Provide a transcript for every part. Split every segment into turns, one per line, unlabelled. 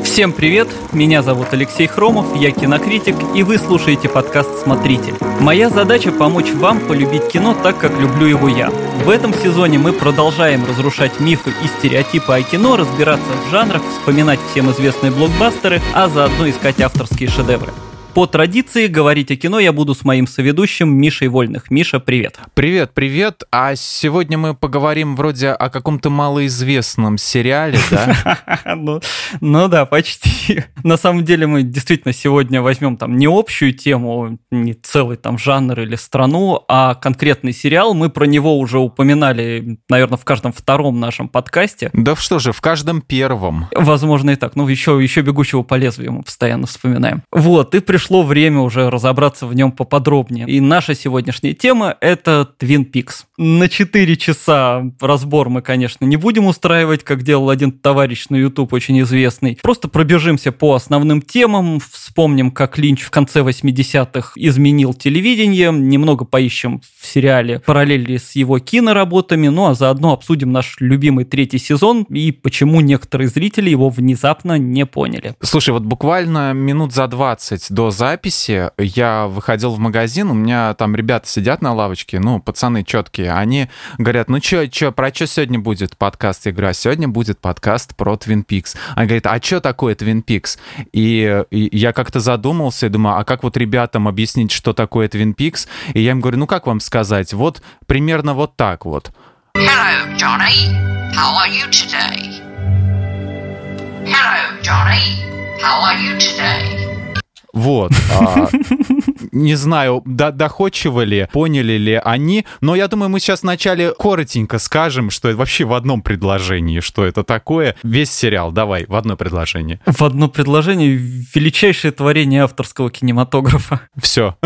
Всем привет, меня зовут Алексей Хромов, я кинокритик, и вы слушаете подкаст «Смотритель». Моя задача помочь вам полюбить кино так, как люблю его я. В этом сезоне мы продолжаем разрушать мифы и стереотипы о кино, разбираться в жанрах, вспоминать всем известные блокбастеры, а заодно искать авторские шедевры. По традиции говорить о кино я буду с моим соведущим Мишей Вольных. Миша, привет.
Привет, привет. А сегодня мы поговорим вроде о каком-то малоизвестном сериале, да?
Ну, ну да, почти. На самом деле мы действительно сегодня возьмем там не общую тему, не целый там жанр или страну, а конкретный сериал. Мы про него уже упоминали, наверное, в каждом втором нашем подкасте.
Да что же, в каждом первом.
Возможно и так. Ну, еще, еще «Бегущего по лезвию» мы постоянно вспоминаем. Вот, и пришел пришло время уже разобраться в нем поподробнее. И наша сегодняшняя тема – это Twin Peaks. На 4 часа разбор мы, конечно, не будем устраивать, как делал один товарищ на YouTube, очень известный. Просто пробежимся по основным темам, вспомним, как Линч в конце 80-х изменил телевидение, немного поищем в сериале параллели с его киноработами, ну а заодно обсудим наш любимый третий сезон и почему некоторые зрители его внезапно не поняли.
Слушай, вот буквально минут за 20 до записи я выходил в магазин, у меня там ребята сидят на лавочке, ну, пацаны четкие, они говорят, ну что, что, про что сегодня будет подкаст? Я говорю, а сегодня будет подкаст про Twin Peaks. Они говорят, а что такое Twin Peaks? И, и я как-то задумался и думаю, а как вот ребятам объяснить, что такое Twin Peaks? И я им говорю, ну как вам сказать? Вот примерно вот так вот. Hello, Johnny. How are you today? Hello, Johnny. How are you today? Вот. А, не знаю, до доходчиво ли, поняли ли они, но я думаю, мы сейчас вначале коротенько скажем, что это вообще в одном предложении, что это такое. Весь сериал, давай, в одно предложение.
В одно предложение величайшее творение авторского кинематографа.
Все.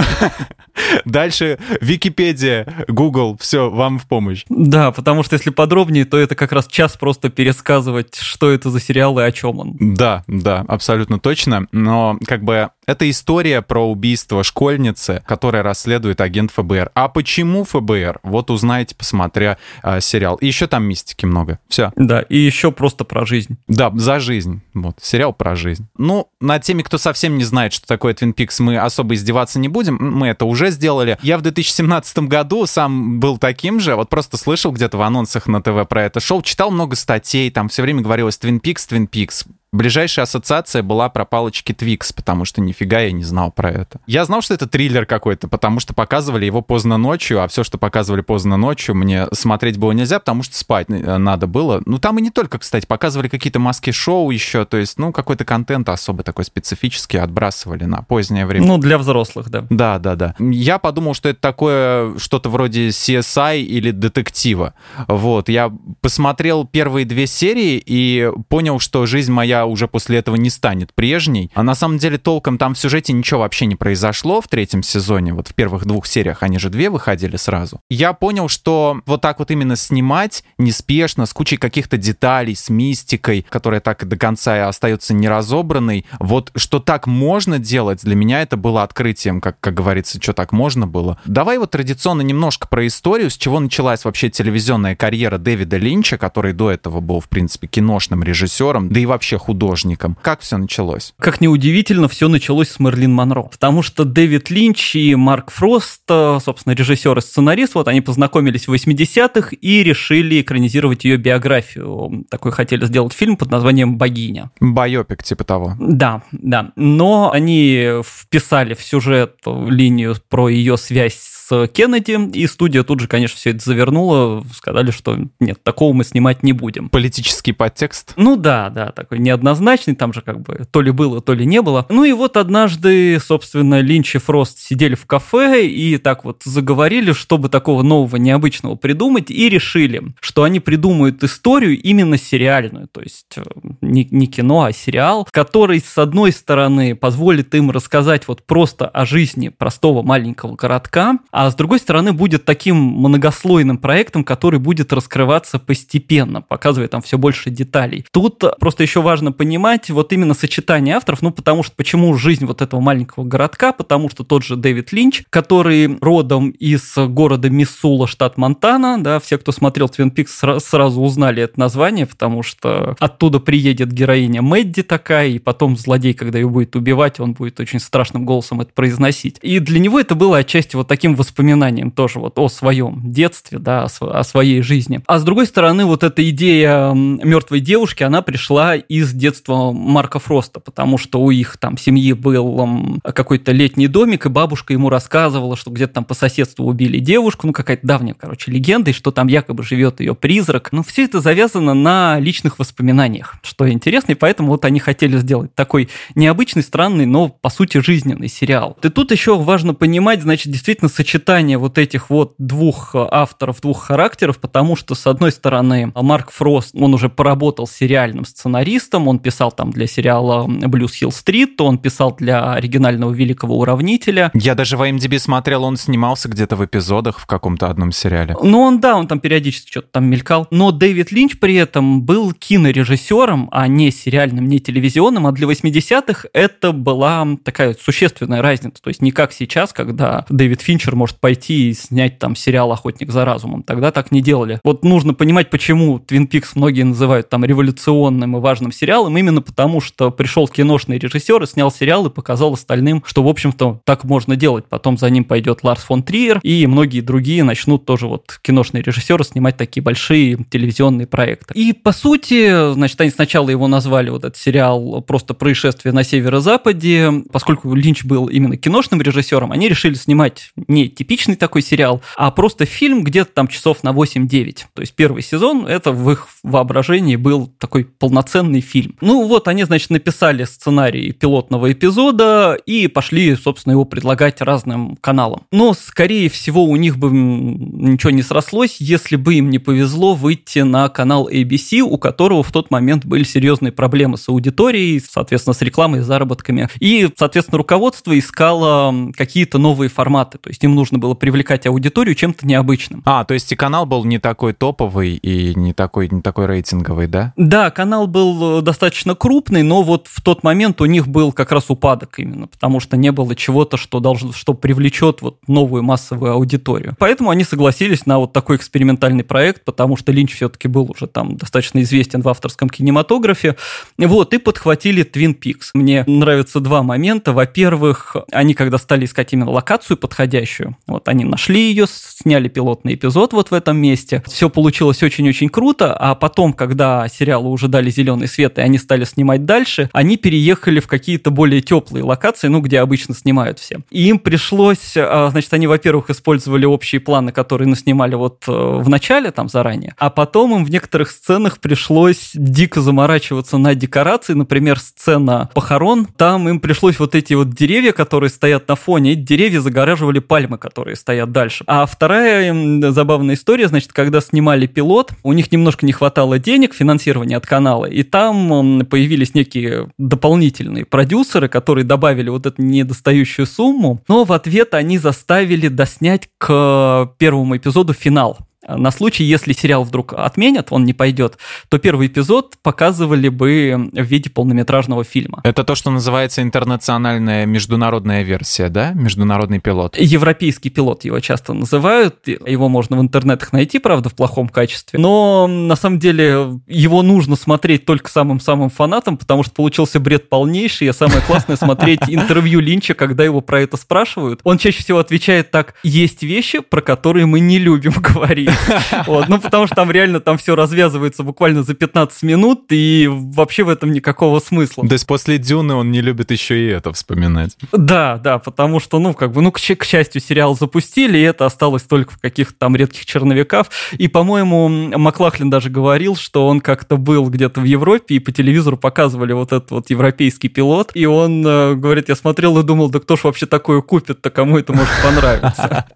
Дальше Википедия, Google, все, вам в помощь.
Да, потому что если подробнее, то это как раз час просто пересказывать, что это за сериал и о чем он.
Да, да, абсолютно точно. Но как бы это история про убийство школьницы, которая расследует агент ФБР. А почему ФБР? Вот узнаете, посмотря э, сериал. И еще там мистики много. Все.
Да, и еще просто про жизнь.
Да, за жизнь. Вот, сериал про жизнь. Ну, над теми, кто совсем не знает, что такое Twin Peaks, мы особо издеваться не будем. Мы это уже сделали. Я в 2017 году сам был таким же. Вот просто слышал где-то в анонсах на ТВ про это шоу, читал много статей, там все время говорилось Twin Peaks, Twin Peaks. Ближайшая ассоциация была про палочки Твикс, потому что нифига я не знал про это. Я знал, что это триллер какой-то, потому что показывали его поздно ночью, а все, что показывали поздно ночью, мне смотреть было нельзя, потому что спать э, надо было. Ну, там и не только, кстати, показывали какие-то маски-шоу еще, то есть, ну, какой-то контент особо такой специфический отбрасывали на позднее время.
Ну, для взрослых, да.
Да, да, да. Я подумал, что это такое что-то вроде CSI или детектива. Вот, я посмотрел первые две серии и понял, что жизнь моя уже после этого не станет прежней. А на самом деле толком там в сюжете ничего вообще не произошло в третьем сезоне. Вот в первых двух сериях они же две выходили сразу. Я понял, что вот так вот именно снимать неспешно, с кучей каких-то деталей, с мистикой, которая так до конца и остается неразобранной, вот что так можно делать, для меня это было открытием, как, как говорится, что так можно было. Давай вот традиционно немножко про историю, с чего началась вообще телевизионная карьера Дэвида Линча, который до этого был, в принципе, киношным режиссером, да и вообще художником. Как все началось?
Как неудивительно, все началось с Мерлин Монро. Потому что Дэвид Линч и Марк Фрост, э, собственно, режиссер и сценарист, вот они познакомились в 80-х и решили экранизировать ее биографию. Такой хотели сделать фильм под названием «Богиня».
Байопик типа того.
Да, да. Но они вписали в сюжет линию про ее связь с Кеннеди, и студия тут же, конечно, все это завернула, сказали, что нет, такого мы снимать не будем.
Политический подтекст?
Ну да, да, такой неоднозначный, там же как бы то ли было, то ли не было. Ну и вот однажды, собственно, Линч и Фрост сидели в кафе и так вот заговорили, чтобы такого нового, необычного придумать, и решили, что они придумают историю именно сериальную, то есть э, не, не кино, а сериал, который, с одной стороны, позволит им рассказать вот просто о жизни простого маленького городка, а с другой стороны будет таким многослойным проектом, который будет раскрываться постепенно, показывая там все больше деталей. Тут просто еще важно важно понимать вот именно сочетание авторов, ну, потому что почему жизнь вот этого маленького городка, потому что тот же Дэвид Линч, который родом из города Миссула, штат Монтана, да, все, кто смотрел Твин Пикс, сразу узнали это название, потому что оттуда приедет героиня Мэдди такая, и потом злодей, когда ее будет убивать, он будет очень страшным голосом это произносить. И для него это было отчасти вот таким воспоминанием тоже вот о своем детстве, да, о своей жизни. А с другой стороны, вот эта идея мертвой девушки, она пришла из детства Марка Фроста, потому что у их там семьи был какой-то летний домик, и бабушка ему рассказывала, что где-то там по соседству убили девушку, ну какая-то давняя, короче, легенда, и что там якобы живет ее призрак. Но все это завязано на личных воспоминаниях, что интересно, и поэтому вот они хотели сделать такой необычный, странный, но по сути жизненный сериал. И тут еще важно понимать, значит, действительно сочетание вот этих вот двух авторов, двух характеров, потому что, с одной стороны, Марк Фрост, он уже поработал сериальным сценаристом, он писал там для сериала Блюз Хилл Стрит, он писал для оригинального Великого Уравнителя.
Я даже в IMDb смотрел, он снимался где-то в эпизодах в каком-то одном сериале.
Ну, он, да, он там периодически что-то там мелькал. Но Дэвид Линч при этом был кинорежиссером, а не сериальным, не телевизионным, а для 80-х это была такая существенная разница. То есть не как сейчас, когда Дэвид Финчер может пойти и снять там сериал «Охотник за разумом». Тогда так не делали. Вот нужно понимать, почему Твин Пикс многие называют там революционным и важным сериалом, именно потому что пришел киношный режиссер и снял сериал и показал остальным, что, в общем-то, так можно делать. Потом за ним пойдет Ларс фон Триер, и многие другие начнут тоже вот киношные режиссеры снимать такие большие телевизионные проекты. И, по сути, значит, они сначала его назвали, вот этот сериал, просто «Происшествие на северо-западе». Поскольку Линч был именно киношным режиссером, они решили снимать не типичный такой сериал, а просто фильм где-то там часов на 8-9. То есть первый сезон, это в их воображении был такой полноценный фильм. Ну вот, они, значит, написали сценарий пилотного эпизода и пошли, собственно, его предлагать разным каналам. Но, скорее всего, у них бы ничего не срослось, если бы им не повезло выйти на канал ABC, у которого в тот момент были серьезные проблемы с аудиторией, соответственно, с рекламой и заработками. И, соответственно, руководство искало какие-то новые форматы. То есть им нужно было привлекать аудиторию чем-то необычным.
А, то есть и канал был не такой топовый и не такой, не такой рейтинговый, да?
Да, канал был э, достаточно крупный, но вот в тот момент у них был как раз упадок именно, потому что не было чего-то, что должно, что привлечет вот новую массовую аудиторию. Поэтому они согласились на вот такой экспериментальный проект, потому что Линч все-таки был уже там достаточно известен в авторском кинематографе. Вот, и подхватили Twin Peaks. Мне нравятся два момента. Во-первых, они когда стали искать именно локацию подходящую, вот они нашли ее, сняли пилотный эпизод вот в этом месте. Все получилось очень-очень круто, а потом, когда сериалу уже дали зеленый свет, и они стали снимать дальше, они переехали в какие-то более теплые локации, ну, где обычно снимают все. И им пришлось, а, значит, они, во-первых, использовали общие планы, которые наснимали вот э, в начале, там, заранее, а потом им в некоторых сценах пришлось дико заморачиваться на декорации, например, сцена похорон, там им пришлось вот эти вот деревья, которые стоят на фоне, эти деревья загораживали пальмы, которые стоят дальше. А вторая забавная история, значит, когда снимали пилот, у них немножко не хватало денег, финансирования от канала, и там появились некие дополнительные продюсеры, которые добавили вот эту недостающую сумму, но в ответ они заставили доснять к первому эпизоду финал. На случай, если сериал вдруг отменят, он не пойдет, то первый эпизод показывали бы в виде полнометражного фильма.
Это то, что называется интернациональная международная версия, да? Международный пилот.
Европейский пилот его часто называют. Его можно в интернетах найти, правда, в плохом качестве. Но на самом деле его нужно смотреть только самым-самым фанатам, потому что получился бред полнейший. И самое классное смотреть интервью Линча, когда его про это спрашивают. Он чаще всего отвечает так, есть вещи, про которые мы не любим говорить. Вот, ну, потому что там реально там все развязывается буквально за 15 минут, и вообще в этом никакого смысла.
То есть после Дюны он не любит еще и это вспоминать.
Да, да, потому что, ну, как бы, ну, к, к счастью, сериал запустили, и это осталось только в каких-то там редких черновиках. И, по-моему, Маклахлин даже говорил, что он как-то был где-то в Европе, и по телевизору показывали вот этот вот европейский пилот, и он э, говорит, я смотрел и думал, да кто ж вообще такое купит-то, кому это может понравиться.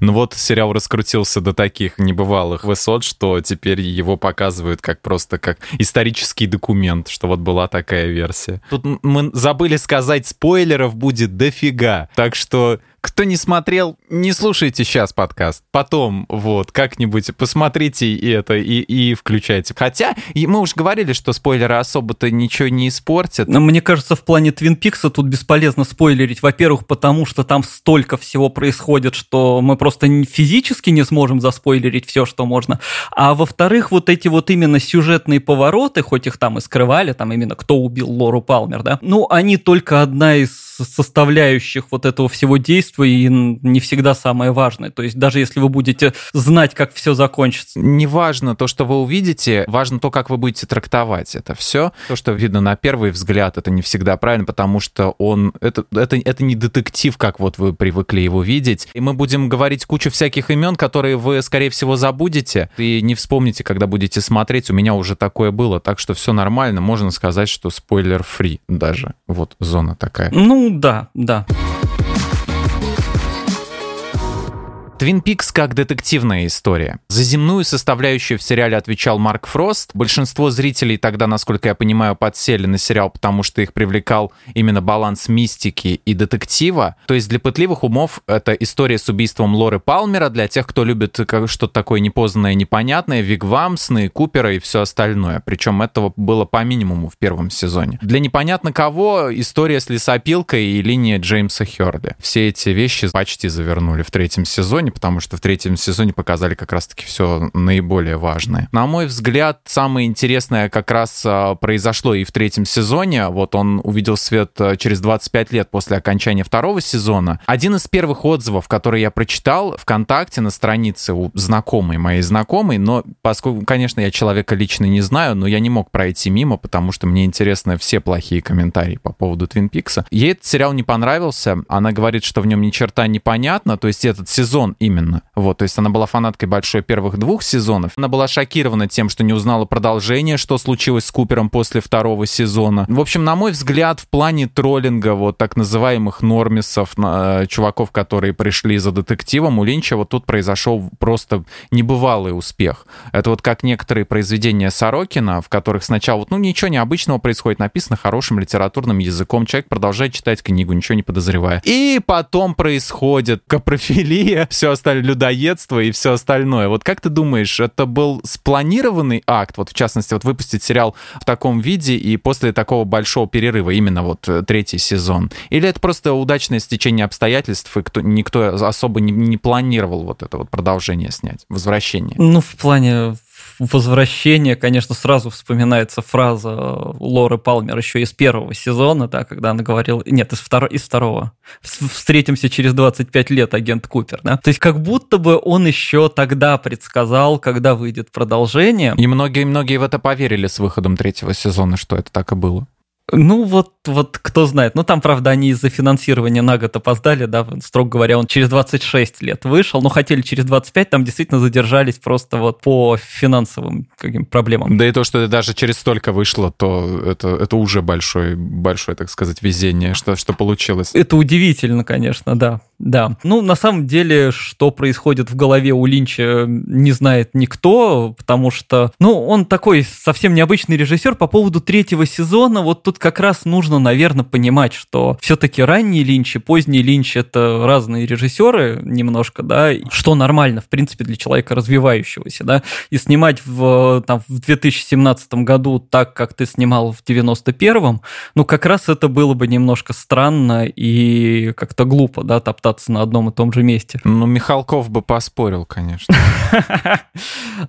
Ну вот сериал раскрутился до таких небывалых высот, что теперь его показывают как просто как исторический документ, что вот была такая версия. Тут мы забыли сказать, спойлеров будет дофига. Так что Кто не смотрел, не слушайте сейчас подкаст. Потом, вот, как-нибудь посмотрите это, и, и включайте. Хотя, и мы уже говорили, что спойлеры особо-то ничего не испортят.
Но мне кажется, в плане Твин Пикса тут бесполезно спойлерить. Во-первых, потому что там столько всего происходит, что мы просто физически не сможем заспойлерить все, что можно. А во-вторых, вот эти вот именно сюжетные повороты, хоть их там и скрывали, там именно кто убил Лору Палмер, да, ну, они только одна из составляющих вот этого всего действия и не всегда самое важное. То есть даже если вы будете знать, как все закончится.
Не важно то, что вы увидите, важно то, как вы будете трактовать это все. То, что видно на первый взгляд, это не всегда правильно, потому что он... Это, это, это не детектив, как вот вы привыкли его видеть. И мы будем говорить кучу всяких имен, которые вы, скорее всего, забудете и не вспомните, когда будете смотреть. У меня уже такое было, так что все нормально. Можно сказать, что спойлер-фри даже. Вот зона такая.
Ну, да, да.
Твин Пикс как детективная история. За земную составляющую в сериале отвечал Марк Фрост. Большинство зрителей тогда, насколько я понимаю, подсели на сериал, потому что их привлекал именно баланс мистики и детектива. То есть для пытливых умов это история с убийством Лоры Палмера, для тех, кто любит что-то такое непознанное, непонятное, Вигвам, Сны Купера и все остальное. Причем этого было по минимуму в первом сезоне. Для непонятно кого история с лесопилкой и линия Джеймса Херли. Все эти вещи почти завернули в третьем сезоне, потому что в третьем сезоне показали как раз-таки все наиболее важное. На мой взгляд, самое интересное как раз а, произошло и в третьем сезоне. Вот он увидел свет а, через 25 лет после окончания второго сезона. Один из первых отзывов, который я прочитал ВКонтакте на странице у знакомой моей знакомой, но поскольку, конечно, я человека лично не знаю, но я не мог пройти мимо, потому что мне интересны все плохие комментарии по поводу Твин Пикса. Ей этот сериал не понравился. Она говорит, что в нем ни черта непонятно. То есть этот сезон именно. Вот, то есть она была фанаткой большой первых двух сезонов. Она была шокирована тем, что не узнала продолжение, что случилось с Купером после второго сезона. В общем, на мой взгляд, в плане троллинга вот так называемых нормисов, э, чуваков, которые пришли за детективом, у Линча вот тут произошел просто небывалый успех. Это вот как некоторые произведения Сорокина, в которых сначала вот, ну, ничего необычного происходит, написано хорошим литературным языком, человек продолжает читать книгу, ничего не подозревая. И потом происходит капрофилия, все остальное, людоедство и все остальное. Вот как ты думаешь, это был спланированный акт, вот в частности, вот выпустить сериал в таком виде и после такого большого перерыва, именно вот э, третий сезон? Или это просто удачное стечение обстоятельств, и кто, никто особо не, не планировал вот это вот продолжение снять, возвращение?
Ну, в плане возвращение, конечно, сразу вспоминается фраза Лоры Палмер еще из первого сезона, да, когда она говорила... Нет, из, второ, из второго. Встретимся через 25 лет, агент Купер, да. То есть как будто бы он еще тогда предсказал, когда выйдет продолжение.
И многие-многие в это поверили с выходом третьего сезона, что это так и было.
Ну, вот, вот кто знает. Ну, там, правда, они из-за финансирования на год опоздали, да, строго говоря, он через 26 лет вышел, но хотели через 25, там действительно задержались просто вот по финансовым каким проблемам.
Да и то, что даже через столько вышло, то это, это уже большое, большое, так сказать, везение, что, что получилось.
Это удивительно, конечно, да. Да. Ну, на самом деле, что происходит в голове у Линча, не знает никто, потому что, ну, он такой совсем необычный режиссер по поводу третьего сезона. Вот тут как раз нужно, наверное, понимать, что все-таки ранний Линч и поздний Линч это разные режиссеры немножко, да, что нормально, в принципе, для человека развивающегося, да, и снимать в, там, в 2017 году так, как ты снимал в 91-м, ну, как раз это было бы немножко странно и как-то глупо, да, топтаться остаться на одном и том же месте.
Ну, Михалков бы поспорил, конечно.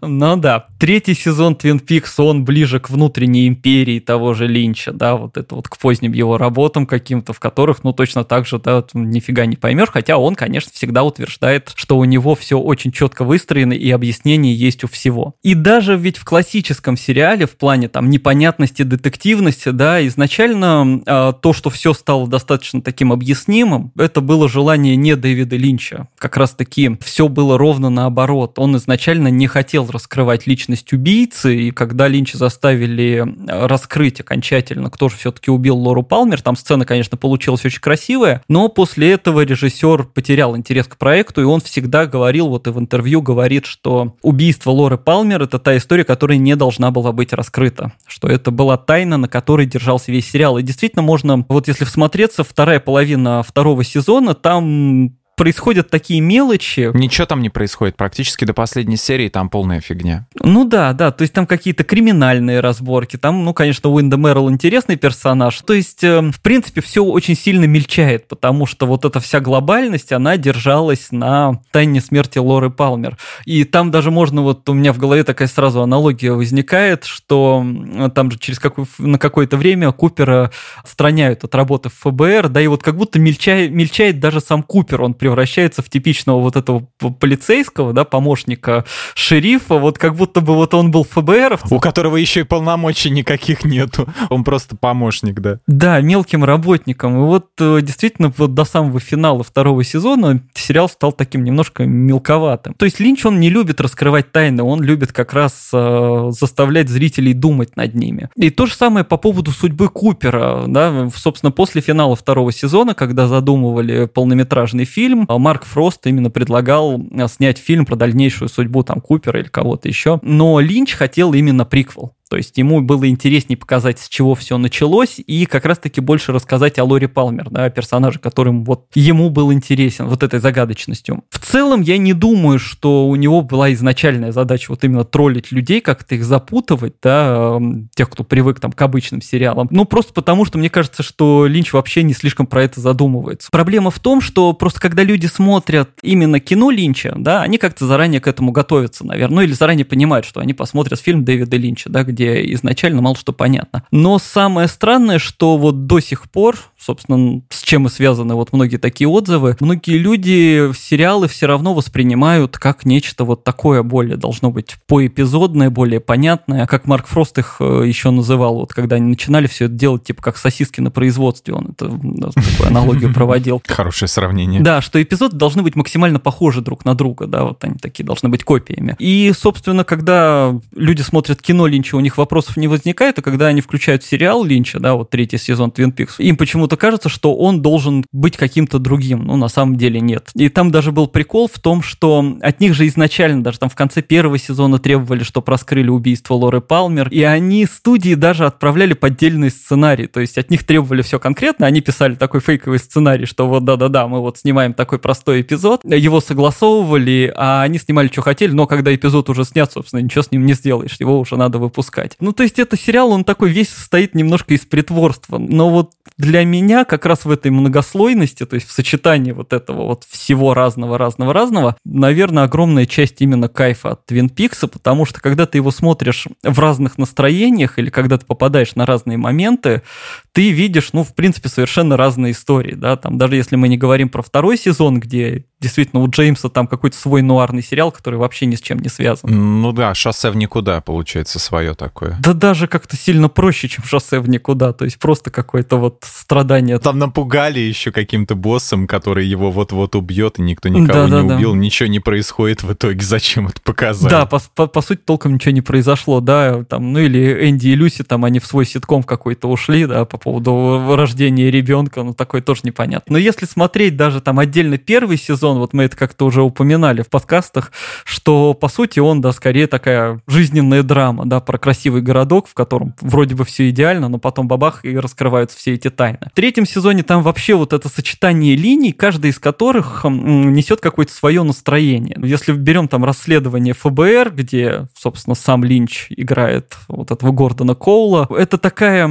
Ну да. Третий сезон Твин Пикс, он ближе к внутренней империи того же Линча, да, вот это вот к поздним его работам каким-то, в которых, ну, точно так же, да, нифига не поймешь, хотя он, конечно, всегда утверждает, что у него все очень четко выстроено и объяснение есть у всего. И даже ведь в классическом сериале в плане там непонятности, детективности, да, изначально э, то, что все стало достаточно таким объяснимым, это было желание не Дэвида Линча. Как раз таки все было ровно наоборот. Он изначально не хотел раскрывать личность убийцы, и когда Линча заставили э, раскрыть окончательно, кто же все-таки убил Лору Палмер, там сцена, конечно, получилась очень красивая, но после этого режиссер потерял интерес к проекту, и он всегда говорил, вот и в интервью говорит, что убийство Лоры Палмер это та история, которая не должна была быть раскрыта, что это была тайна, на которой держался весь сериал. И действительно можно, вот если всмотреться, вторая половина второго сезона, там un происходят такие мелочи.
Ничего там не происходит. Практически до последней серии там полная фигня.
Ну да, да. То есть там какие-то криминальные разборки. Там, ну, конечно, Уинда Мерл интересный персонаж. То есть, э, в принципе, все очень сильно мельчает, потому что вот эта вся глобальность, она держалась на тайне смерти Лоры Палмер. И там даже можно, вот у меня в голове такая сразу аналогия возникает, что там же через какое, на какое-то время Купера отстраняют от работы в ФБР, да, и вот как будто мельчает, мельчает даже сам Купер, он превращается в типичного вот этого полицейского, да, помощника шерифа, вот как будто бы вот он был ФБР.
У которого еще и полномочий никаких нету, он просто помощник, да.
Да, мелким работником. И вот э, действительно вот до самого финала второго сезона сериал стал таким немножко мелковатым. То есть Линч, он не любит раскрывать тайны, он любит как раз э, заставлять зрителей думать над ними. И то же самое по поводу судьбы Купера, да, собственно, после финала второго сезона, когда задумывали полнометражный фильм, Марк Фрост именно предлагал э, снять фильм про дальнейшую судьбу там Купера или кого-то еще, но Линч хотел именно приквел. То есть ему было интереснее показать, с чего все началось, и как раз-таки больше рассказать о Лори Палмер, да, персонаже, которым вот ему был интересен, вот этой загадочностью. В целом, я не думаю, что у него была изначальная задача вот именно троллить людей, как-то их запутывать, да, тех, кто привык там к обычным сериалам. Ну, просто потому, что мне кажется, что Линч вообще не слишком про это задумывается. Проблема в том, что просто когда люди смотрят именно кино Линча, да, они как-то заранее к этому готовятся, наверное, ну или заранее понимают, что они посмотрят фильм Дэвида Линча, да, где где изначально мало что понятно. Но самое странное, что вот до сих пор, собственно, с чем и связаны вот многие такие отзывы, многие люди сериалы все равно воспринимают как нечто вот такое более, должно быть поэпизодное, более понятное, как Марк Фрост их э, еще называл, вот когда они начинали все это делать, типа как сосиски на производстве, он это такую аналогию проводил.
Хорошее сравнение.
Да, что эпизоды должны быть максимально похожи друг на друга, да, вот они такие должны быть копиями. И, собственно, когда люди смотрят кино Линча, у них них вопросов не возникает, а когда они включают сериал Линча, да, вот третий сезон Твин Пикс, им почему-то кажется, что он должен быть каким-то другим, ну, на самом деле нет. И там даже был прикол в том, что от них же изначально, даже там в конце первого сезона требовали, что раскрыли убийство Лоры Палмер, и они студии даже отправляли поддельный сценарий, то есть от них требовали все конкретно, они писали такой фейковый сценарий, что вот да-да-да, мы вот снимаем такой простой эпизод, его согласовывали, а они снимали, что хотели, но когда эпизод уже снят, собственно, ничего с ним не сделаешь, его уже надо выпускать. Ну, то есть это сериал, он такой весь состоит немножко из притворства. Но вот для меня как раз в этой многослойности, то есть в сочетании вот этого вот всего разного-разного-разного, наверное, огромная часть именно кайфа от Твин Пикса, потому что когда ты его смотришь в разных настроениях или когда ты попадаешь на разные моменты, ты видишь, ну, в принципе, совершенно разные истории, да, там даже если мы не говорим про второй сезон, где действительно у Джеймса там какой-то свой нуарный сериал, который вообще ни с чем не связан.
Ну да, шоссе в никуда, получается, свое такое.
Да даже как-то сильно проще, чем шоссе в никуда, то есть просто какое-то вот страдание.
Там напугали еще каким-то боссом, который его вот-вот убьет, и никто никого да, не да, убил, ничего не происходит в итоге, зачем это показать?
Да, по, по, по сути, толком ничего не произошло, да, там, ну или Энди и Люси, там, они в свой ситком какой-то ушли, да, по поводу рождения ребенка, ну, такое тоже непонятно. Но если смотреть даже там отдельно первый сезон, вот мы это как-то уже упоминали в подкастах, что, по сути, он, да, скорее такая жизненная драма, да, про красивый городок, в котором вроде бы все идеально, но потом бабах и раскрываются все эти тайны. В третьем сезоне там вообще вот это сочетание линий, каждая из которых несет какое-то свое настроение. Если берем там расследование ФБР, где, собственно, сам Линч играет вот этого Гордона Коула, это такая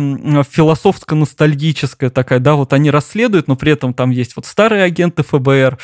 философская ностальгическая такая, да, вот они расследуют, но при этом там есть вот старые агенты ФБР,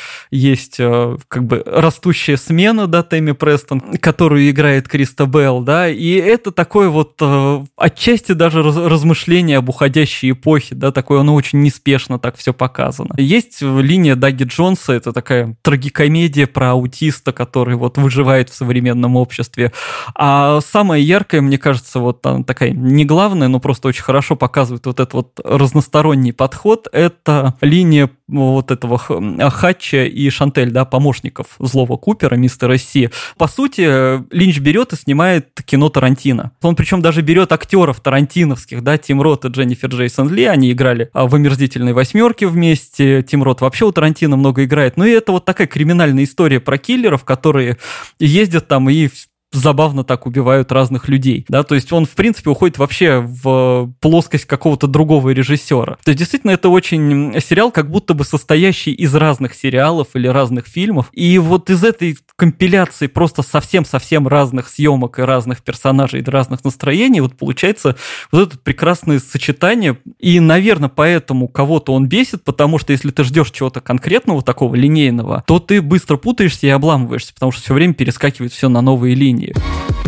э, как бы растущая смена, да, Тэмми Престон, которую играет Криста Белл, да, и это такое вот э, отчасти даже размышление об уходящей эпохе, да, такое оно очень неспешно так все показано. Есть линия Даги Джонса, это такая трагикомедия про аутиста, который вот выживает в современном обществе. А самая яркая, мне кажется, вот она такая не главная, но просто очень хорошо показывает вот этот вот разносторонний подход, это линия вот этого Хатча и Шантель, да, помощников злого Купера, мистера Си. По сути, Линч берет и снимает кино Тарантино. Он причем даже берет актеров тарантиновских, да, Тим Рот и Дженнифер Джейсон Ли, они играли а, в «Омерзительной восьмерке» вместе, Тим Рот вообще у Тарантино много играет. Ну и это вот такая криминальная история про киллеров, которые ездят там и забавно так убивают разных людей, да, то есть он, в принципе, уходит вообще в плоскость какого-то другого режиссера. То есть, действительно, это очень сериал, как будто бы состоящий из разных сериалов или разных фильмов, и вот из этой компиляции просто совсем-совсем разных съемок и разных персонажей, и разных настроений, вот получается вот это прекрасное сочетание, и, наверное, поэтому кого-то он бесит, потому что если ты ждешь чего-то конкретного, такого линейного, то ты быстро путаешься и обламываешься, потому что все время перескакивает все на новые линии. you.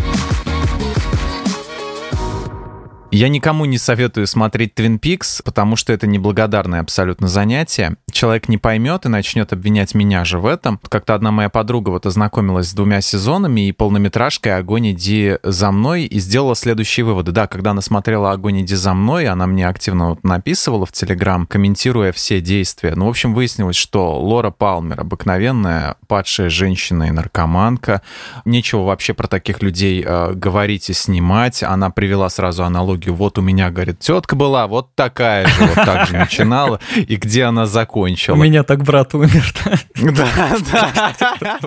Я никому не советую смотреть Twin Peaks, потому что это неблагодарное абсолютно занятие. Человек не поймет и начнет обвинять меня же в этом. Как-то одна моя подруга вот ознакомилась с двумя сезонами и полнометражкой «Огонь, иди за мной» и сделала следующие выводы. Да, когда она смотрела «Огонь, иди за мной», она мне активно вот написывала в Телеграм, комментируя все действия. Ну, в общем, выяснилось, что Лора Палмер обыкновенная падшая женщина и наркоманка. Нечего вообще про таких людей э, говорить и снимать. Она привела сразу аналогию аналогию. Вот у меня, говорит, тетка была вот такая же, вот так же начинала, и где она закончила.
У меня так брат умер.
Да, да.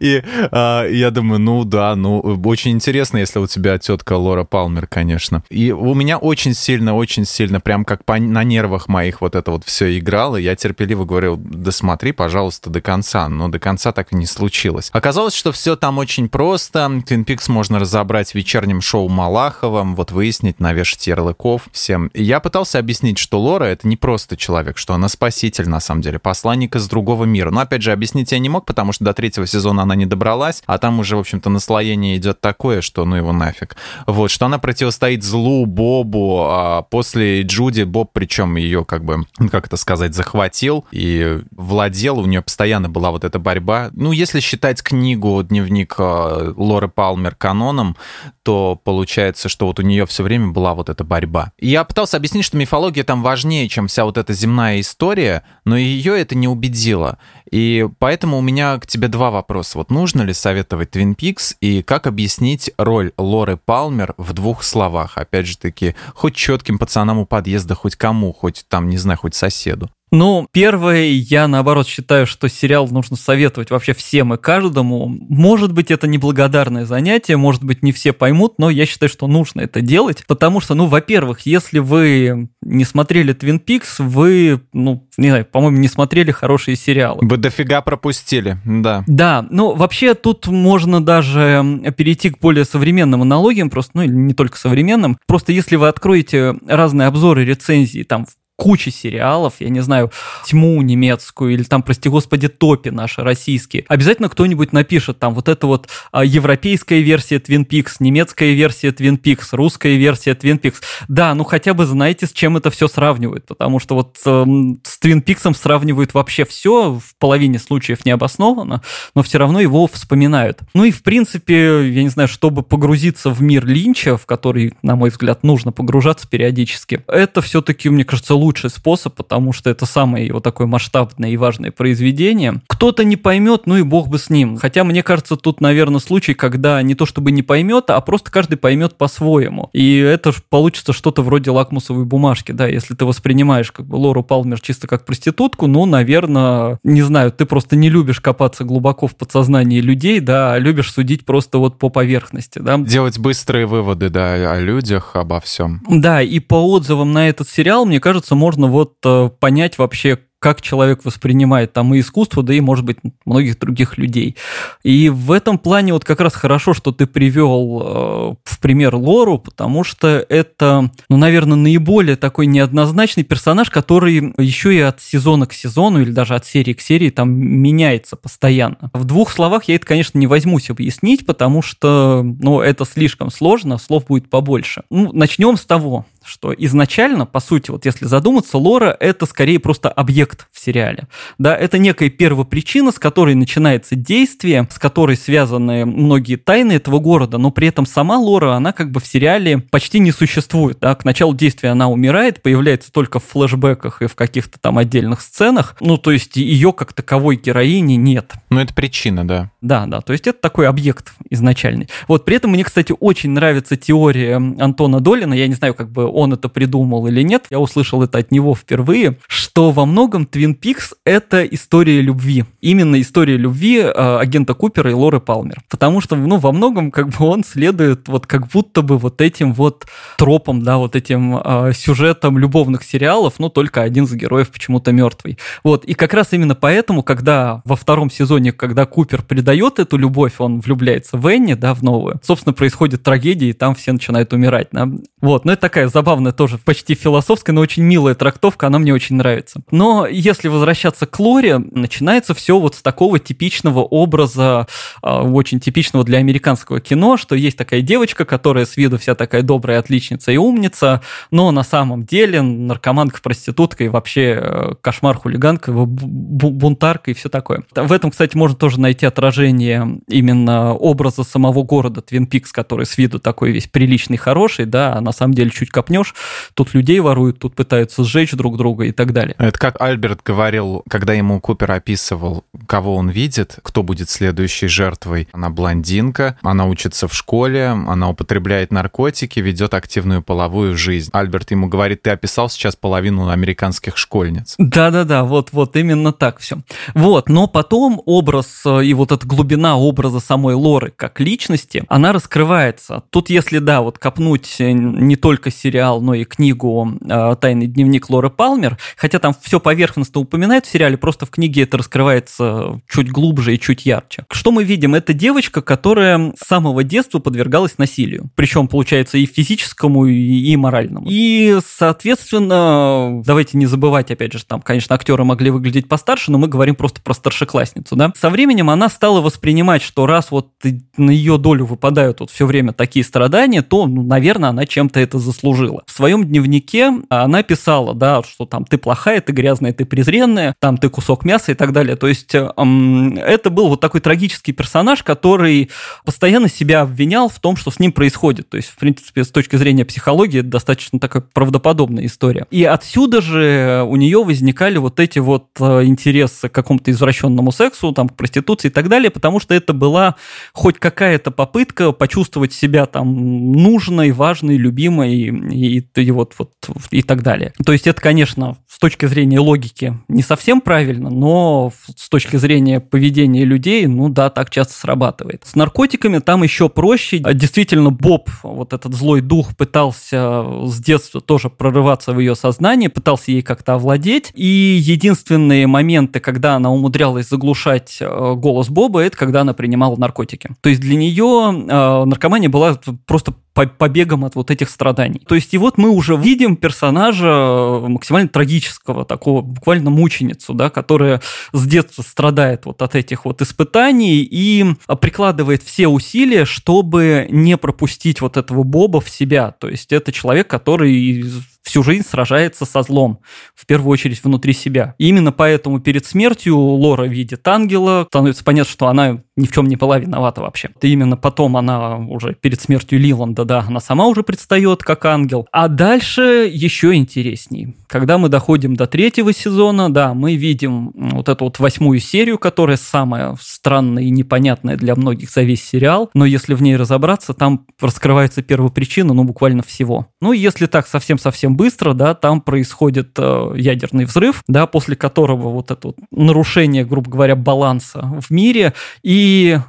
И а, я думаю, ну да, ну очень интересно, если у тебя тетка Лора Палмер, конечно. И у меня очень сильно, очень сильно, прям как на нервах моих вот это вот все играло. Я терпеливо говорил, да смотри, пожалуйста, до конца. Но до конца так и не случилось. Оказалось, что все там очень просто. Twin Peaks можно разобрать в вечернем шоу Малаховым, вот выяснить, навешать ярлыков всем. Я пытался объяснить, что Лора — это не просто человек, что она спаситель, на самом деле, посланник из другого мира. Но, опять же, объяснить я не мог, потому что до третьего сезона она не добралась, а там уже, в общем-то, наслоение идет такое, что ну его нафиг. Вот, что она противостоит злу Бобу, а после Джуди Боб, причем ее, как бы, как это сказать, захватил и владел, у нее постоянно была вот эта борьба. Ну, если считать книгу «Дневник а, Лоры Палмер» каноном, то получается, что вот у нее все время была вот эта борьба. я пытался объяснить, что мифология там важнее, чем вся вот эта земная история, но ее это не убедило. И поэтому у меня к тебе два вопроса. Вот нужно ли советовать Twin Peaks и как объяснить роль Лоры Палмер в двух словах? Опять же таки, хоть четким пацанам у подъезда, хоть кому, хоть там, не знаю, хоть соседу.
Ну, первое, я наоборот считаю, что сериал нужно советовать вообще всем и каждому. Может быть, это неблагодарное занятие, может быть, не все поймут, но я считаю, что нужно это делать, потому что, ну, во-первых, если вы не смотрели Twin Peaks, вы, ну, не знаю, по-моему, не смотрели хорошие сериалы.
Вы дофига пропустили, да.
Да, ну, вообще тут можно даже перейти к более современным аналогиям, просто, ну, не только современным. Просто если вы откроете разные обзоры, рецензии там в куча сериалов, я не знаю, тьму немецкую или там, прости господи, топи наши российские. Обязательно кто-нибудь напишет там вот это вот а, европейская версия Twin Peaks, немецкая версия Twin Peaks, русская версия Twin Peaks. Да, ну хотя бы знаете, с чем это все сравнивают, потому что вот э, с Twin Peaks сравнивают вообще все, в половине случаев необоснованно, но все равно его вспоминают. Ну и в принципе, я не знаю, чтобы погрузиться в мир Линча, в который, на мой взгляд, нужно погружаться периодически, это все-таки, мне кажется, лучше лучший способ, потому что это самое его такое масштабное и важное произведение. Кто-то не поймет, ну и бог бы с ним. Хотя, мне кажется, тут, наверное, случай, когда не то чтобы не поймет, а просто каждый поймет по-своему. И это получится что-то вроде лакмусовой бумажки, да, если ты воспринимаешь как бы Лору Палмер чисто как проститутку, ну, наверное, не знаю, ты просто не любишь копаться глубоко в подсознании людей, да, а любишь судить просто вот по поверхности, да.
Делать быстрые выводы, да, о людях, обо всем.
Да, и по отзывам на этот сериал, мне кажется, можно вот э, понять вообще, как человек воспринимает там и искусство, да и, может быть, многих других людей. И в этом плане вот как раз хорошо, что ты привел э, в пример Лору, потому что это, ну, наверное, наиболее такой неоднозначный персонаж, который еще и от сезона к сезону или даже от серии к серии там меняется постоянно. В двух словах я это, конечно, не возьмусь объяснить, потому что, ну, это слишком сложно, слов будет побольше. Ну, начнем с того, что изначально, по сути, вот если задуматься, Лора — это скорее просто объект в сериале. Да, это некая первопричина, с которой начинается действие, с которой связаны многие тайны этого города, но при этом сама Лора, она как бы в сериале почти не существует. Да? К началу действия она умирает, появляется только в флэшбэках и в каких-то там отдельных сценах. Ну, то есть ее как таковой героини нет.
Ну, это причина, да.
Да, да, то есть это такой объект изначальный. Вот при этом мне, кстати, очень нравится теория Антона Долина, я не знаю, как бы он это придумал или нет, я услышал это от него впервые, что во многом Twin Peaks — это история любви. Именно история любви э, агента Купера и Лоры Палмер. Потому что, ну, во многом как бы он следует вот как будто бы вот этим вот тропам, да, вот этим э, сюжетам любовных сериалов, но только один из героев почему-то мертвый. Вот, и как раз именно поэтому, когда во втором сезоне, когда Купер предает эту любовь, он влюбляется в Энни, да, в новую, собственно, происходит трагедия, и там все начинают умирать, да. Вот, но это такая забавная тоже, почти философская, но очень милая трактовка, она мне очень нравится. Но если возвращаться к Лоре, начинается все вот с такого типичного образа, э, очень типичного для американского кино, что есть такая девочка, которая с виду вся такая добрая отличница и умница, но на самом деле наркоманка, проститутка и вообще э, кошмар, хулиганка, бунтарка и все такое. В этом, кстати, можно тоже найти отражение именно образа самого города Твин Пикс, который с виду такой весь приличный, хороший, да, а на самом деле чуть копнешь, тут людей воруют, тут пытаются сжечь друг друга и так далее.
Это как Альберт говорил, когда ему Купер описывал, кого он видит, кто будет следующей жертвой. Она блондинка, она учится в школе, она употребляет наркотики, ведет активную половую жизнь. Альберт ему говорит, ты описал сейчас половину американских школьниц.
Да-да-да, вот-вот именно так все. Вот, но потом образ э, и вот эта глубина образа самой Лоры как личности, она раскрывается. Тут, если, да, вот копнуть э, не только сериал, но и книгу э, «Тайный дневник Лоры Палмер», хотя там все поверхностно упоминают в сериале, просто в книге это раскрывается чуть глубже и чуть ярче. Что мы видим? Это девочка, которая с самого детства подвергалась насилию. Причем, получается, и физическому, и, и моральному. И, соответственно, давайте не забывать, опять же, там, конечно, актеры могли выглядеть постарше, но мы говорим просто про старшеклассницу, да. Со временем она стала воспринимать, что раз вот на ее долю выпадают вот все время такие страдания, то, ну, наверное, она чем-то это заслужила. В своем дневнике она писала, да, что там ты плохая, ты грязная, ты презренная, там ты кусок мяса и так далее. То есть эм, это был вот такой трагический персонаж, который постоянно себя обвинял в том, что с ним происходит. То есть, в принципе, с точки зрения психологии, это достаточно такая правдоподобная история. И отсюда же у нее возникали вот эти вот э, интересы к какому-то извращенному сексу, там, к проституции и так далее, потому что это была хоть какая-то попытка почувствовать себя там нужной, важной, любимой и, и, и вот, вот и так далее. То есть это, конечно, с точки зрения логики не совсем правильно, но с точки зрения поведения людей, ну да, так часто срабатывает. С наркотиками там еще проще. Действительно, Боб, вот этот злой дух, пытался с детства тоже прорываться в ее сознание, пытался ей как-то овладеть. И единственные моменты, когда она умудрялась заглушать э, голос Боба, это когда она принимала наркотики. То есть для нее э, наркомания была просто побегом от вот этих страданий. То есть и вот мы уже видим персонажа э, максимально трагического, такого буквально мученицу, да, которая с детства страдает вот от этих вот испытаний и прикладывает все усилия, чтобы не пропустить вот этого Боба в себя. То есть это человек, который всю жизнь сражается со злом, в первую очередь внутри себя. И именно поэтому перед смертью Лора видит ангела, становится понятно, что она ни в чем не была виновата вообще. И именно потом она уже перед смертью Лиланда, да, она сама уже предстает как ангел. А дальше еще интересней. Когда мы доходим до третьего сезона, да, мы видим вот эту вот восьмую серию, которая самая странная и непонятная для многих за весь сериал, но если в ней разобраться, там раскрывается первопричина, ну, буквально всего. Ну, если так совсем-совсем быстро, да, там происходит э, ядерный взрыв, да, после которого вот это вот нарушение, грубо говоря, баланса в мире и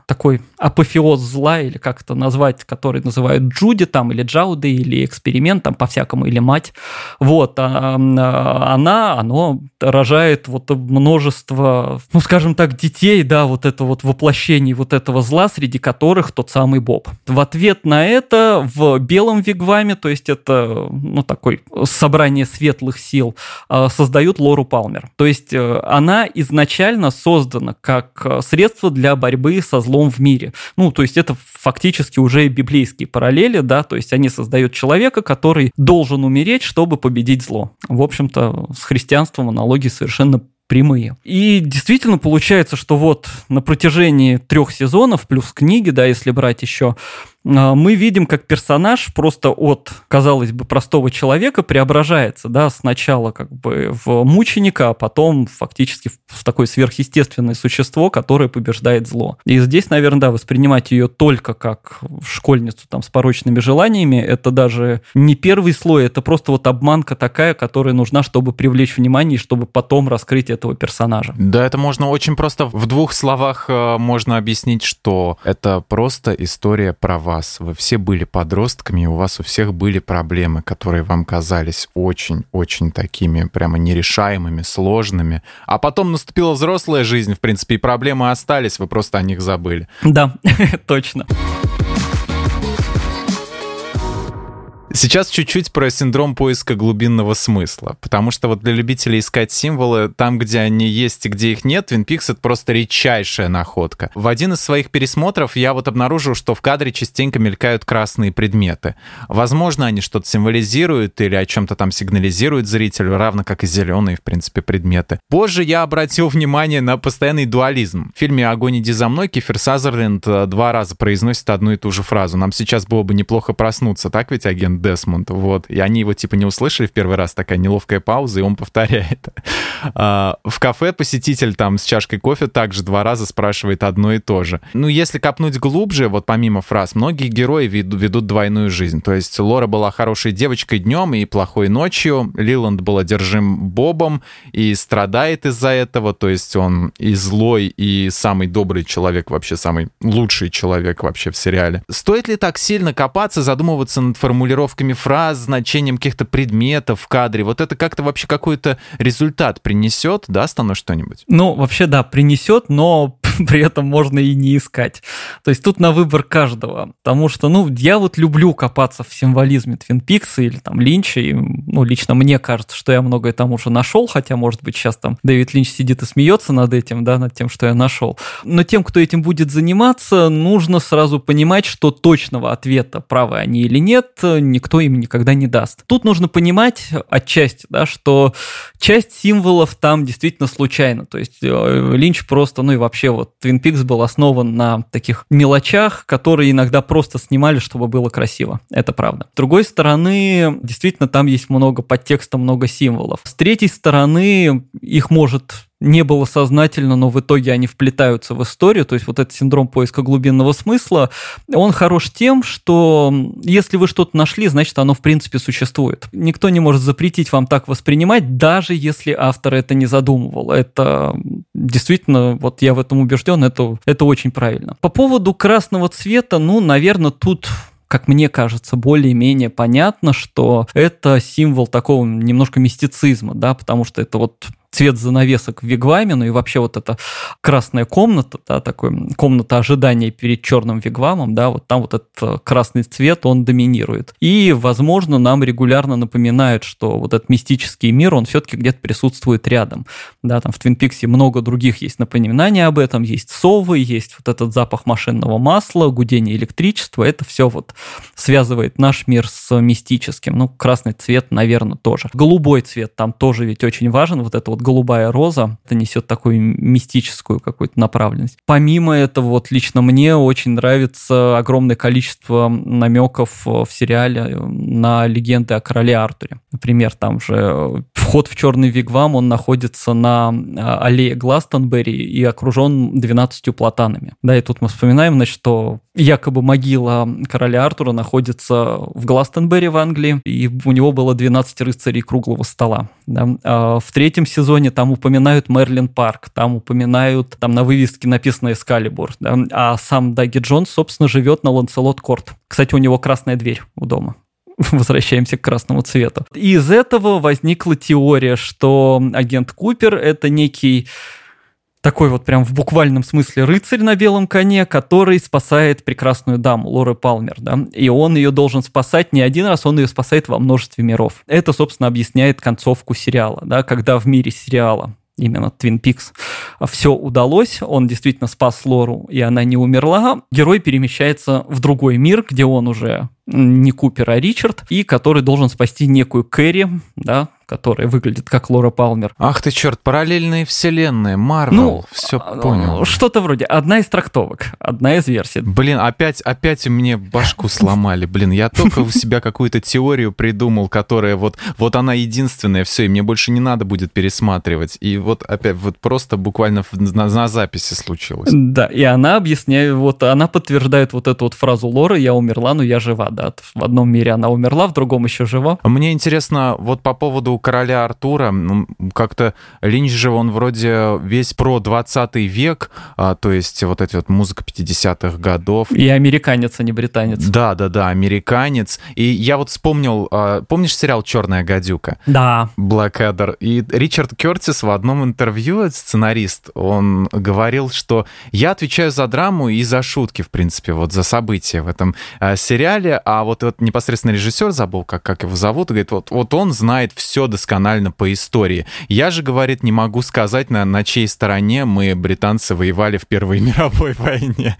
такой апофеоз зла, или как это назвать, который называют Джуди там, или Джауды, или эксперимент там по-всякому, или мать. Вот, а, а, она, оно рожает вот множество, ну, скажем так, детей, да, вот это вот воплощений вот этого зла, среди которых тот самый Боб. В ответ на это в белом вигваме, то есть это, ну, такой собрание светлых сил, а, создают Лору Палмер. То есть э, она изначально создана как э, средство для борьбы со злом в мире. Ну, то есть это фактически уже библейские параллели, да, то есть они создают человека, который должен умереть, чтобы победить зло. В общем-то, с христианством аналогии совершенно прямые. И действительно получается, что вот на протяжении трех сезонов, плюс книги, да, если брать еще, мы видим, как персонаж просто от, казалось бы, простого человека преображается, да, сначала как бы в мученика, а потом фактически в такое сверхъестественное существо, которое побеждает зло. И здесь, наверное, да, воспринимать ее только как школьницу там с порочными желаниями, это даже не первый слой, это просто вот обманка такая, которая нужна, чтобы привлечь внимание и чтобы потом раскрыть этого персонажа.
Да, это можно очень просто в двух словах э, можно объяснить, что это просто история про вас. Вы все были подростками, и у вас у всех были проблемы, которые вам казались очень-очень такими прямо нерешаемыми, сложными. А потом наступила взрослая жизнь, в принципе, и проблемы остались, вы просто о них забыли.
Да, точно.
Сейчас чуть-чуть про синдром поиска глубинного смысла, потому что вот для любителей искать символы, там, где они есть и где их нет, Twin Peaks — это просто редчайшая находка. В один из своих пересмотров я вот обнаружил, что в кадре частенько мелькают красные предметы. Возможно, они что-то символизируют или о чем-то там сигнализируют зрителю, равно как и зеленые, в принципе, предметы. Позже я обратил внимание на постоянный дуализм. В фильме «Огонь иди за мной» Кифер Сазерленд э, два раза произносит одну и ту же фразу. Нам сейчас было бы неплохо проснуться, так ведь, агент Десмонд, вот. И они его типа не услышали в первый раз, такая неловкая пауза, и он повторяет. А, в кафе посетитель там с чашкой кофе также два раза спрашивает одно и то же. Ну, если копнуть глубже, вот помимо фраз, многие герои ведут, двойную жизнь. То есть Лора была хорошей девочкой днем и плохой ночью, Лиланд был одержим Бобом и страдает из-за этого, то есть он и злой, и самый добрый человек, вообще самый лучший человек вообще в сериале. Стоит ли так сильно копаться, задумываться над формулировкой формулировками фраз, значением каких-то предметов в кадре. Вот это как-то вообще какой-то результат принесет, даст оно что-нибудь?
Ну, вообще, да, принесет, но при этом можно и не искать. То есть тут на выбор каждого. Потому что, ну, я вот люблю копаться в символизме Твин Пикса или там Линча, и, ну, лично мне кажется, что я многое там уже нашел, хотя, может быть, сейчас там Дэвид Линч сидит и смеется над этим, да, над тем, что я нашел. Но тем, кто этим будет заниматься, нужно сразу понимать, что точного ответа, правы они или нет, никто им никогда не даст. Тут нужно понимать отчасти, да, что часть символов там действительно случайно. То есть э, Линч просто, ну и вообще вот Twin Peaks был основан на таких мелочах, которые иногда просто снимали, чтобы было красиво. Это правда. С другой стороны, действительно там есть много подтекста, много символов. С третьей стороны, их может не было сознательно, но в итоге они вплетаются в историю. То есть вот этот синдром поиска глубинного смысла, он хорош тем, что если вы что-то нашли, значит оно в принципе существует. Никто не может запретить вам так воспринимать, даже если автор это не задумывал. Это действительно, вот я в этом убежден, это, это очень правильно. По поводу красного цвета, ну, наверное, тут как мне кажется, более-менее понятно, что это символ такого немножко мистицизма, да, потому что это вот цвет занавесок в Вигваме, ну и вообще вот эта красная комната, да, такой комната ожидания перед черным Вигвамом, да, вот там вот этот э, красный цвет, он доминирует. И, возможно, нам регулярно напоминают, что вот этот мистический мир, он все-таки где-то присутствует рядом. Да, там в Твин Пиксе много других есть напоминаний об этом, есть совы, есть вот этот запах машинного масла, гудение электричества, это все вот связывает наш мир с мистическим. Ну, красный цвет, наверное, тоже. Голубой цвет там тоже ведь очень важен, вот это вот голубая роза, это несет такую мистическую какую-то направленность. Помимо этого, вот лично мне очень нравится огромное количество намеков в сериале на легенды о короле Артуре. Например, там же вход в черный вигвам, он находится на а, аллее Гластонберри и окружен 12 платанами. Да, и тут мы вспоминаем, значит, что якобы могила короля Артура находится в Гластонберри в Англии, и у него было 12 рыцарей круглого стола. Да. А в третьем сезоне там упоминают Мерлин Парк, там упоминают, там на вывеске написано Эскалибур, да. а сам Даги Джонс, собственно, живет на Ланселот Корт. Кстати, у него красная дверь у дома возвращаемся к красному цвету. И из этого возникла теория, что агент Купер — это некий такой вот прям в буквальном смысле рыцарь на белом коне, который спасает прекрасную даму, Лоры Палмер, да, и он ее должен спасать не один раз, он ее спасает во множестве миров. Это, собственно, объясняет концовку сериала, да, когда в мире сериала именно Твин Пикс, все удалось, он действительно спас Лору, и она не умерла, герой перемещается в другой мир, где он уже не Купер, а Ричард, и который должен спасти некую Кэрри, да, которая выглядит как Лора Палмер.
Ах ты черт, параллельные вселенные, Марвел, ну, все а, понял.
Что-то вроде, одна из трактовок, одна из версий.
Блин, опять, опять мне башку сломали, блин, я только у себя какую-то теорию придумал, которая вот, вот она единственная, все, и мне больше не надо будет пересматривать. И вот опять, вот просто буквально на, на записи случилось.
Да, и она объясняет, вот она подтверждает вот эту вот фразу Лоры, я умерла, но я жива, да. В одном мире она умерла, в другом еще жива.
Мне интересно, вот по поводу короля Артура, как-то Линч же, он вроде весь про 20 век, а, то есть вот эти вот музыка 50-х годов.
И американец, а не британец.
Да, да, да, американец. И я вот вспомнил, а, помнишь сериал «Черная гадюка»?
Да.
Blackadder. И Ричард Кертис в одном интервью, сценарист, он говорил, что я отвечаю за драму и за шутки, в принципе, вот за события в этом а, сериале, а вот, вот непосредственно режиссер забыл, как, как его зовут, говорит, вот, вот он знает все досконально по истории. Я же, говорит, не могу сказать, на, на чьей стороне мы, британцы, воевали в Первой мировой войне.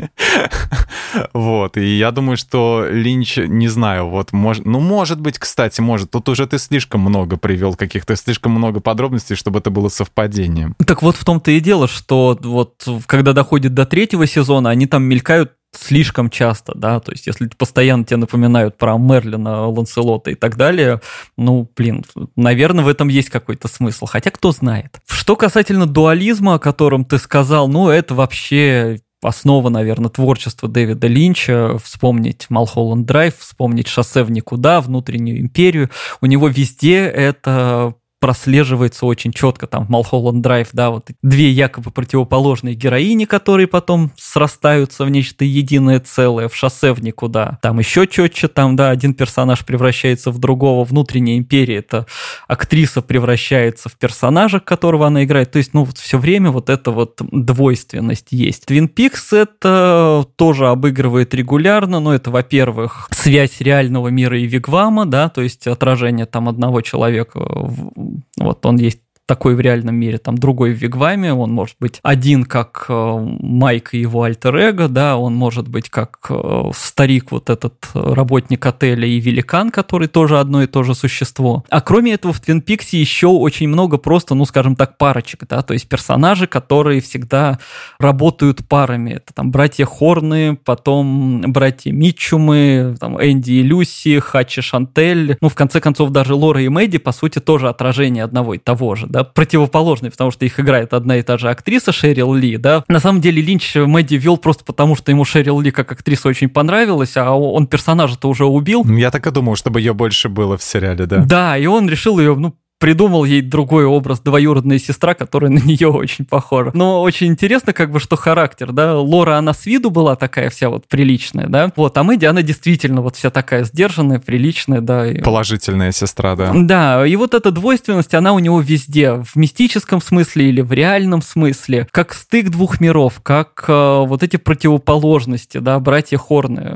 Вот, и я думаю, что Линч, не знаю, вот, может, ну, может быть, кстати, может, тут уже ты слишком много привел каких-то, слишком много подробностей, чтобы это было совпадением.
Так вот в том-то и дело, что вот когда доходит до третьего сезона, они там мелькают слишком часто, да, то есть если постоянно тебе напоминают про Мерлина, Ланселота и так далее, ну, блин, наверное, в этом есть какой-то смысл, хотя кто знает. Что касательно дуализма, о котором ты сказал, ну, это вообще основа, наверное, творчества Дэвида Линча, вспомнить Малхолланд Драйв, вспомнить «Шоссе в никуда», «Внутреннюю империю». У него везде это прослеживается очень четко там в Малхолланд Драйв, да, вот две якобы противоположные героини, которые потом срастаются в нечто единое целое, в шоссе в никуда. Там еще четче, там, да, один персонаж превращается в другого, внутренняя империя, это актриса превращается в персонажа, которого она играет. То есть, ну, вот все время вот эта вот двойственность есть. Твин Пикс это тоже обыгрывает регулярно, но это, во-первых, связь реального мира и Вигвама, да, то есть отражение там одного человека в вот он есть такой в реальном мире, там другой в Вигваме, он может быть один как э, Майк и его альтер-эго, да, он может быть как э, старик, вот этот работник отеля и великан, который тоже одно и то же существо. А кроме этого в Твин Пиксе еще очень много просто, ну, скажем так, парочек, да, то есть персонажи, которые всегда работают парами. Это там братья Хорны, потом братья Митчумы, там Энди и Люси, Хачи Шантель. Ну, в конце концов, даже Лора и Мэдди, по сути, тоже отражение одного и того же, да, противоположные, потому что их играет одна и та же актриса Шерил Ли, да. На самом деле Линч Мэдди вел просто потому, что ему Шерил Ли как актриса очень понравилась, а он персонажа-то уже убил.
Я так и думал, чтобы ее больше было в сериале, да.
Да, и он решил ее, ну, придумал ей другой образ, двоюродная сестра, которая на нее очень похожа. Но очень интересно, как бы, что характер, да, Лора, она с виду была такая вся вот приличная, да, вот, а Мэдди, она действительно вот вся такая сдержанная, приличная, да. И...
Положительная сестра, да.
Да, и вот эта двойственность, она у него везде, в мистическом смысле или в реальном смысле, как стык двух миров, как э, вот эти противоположности, да, братья Хорны,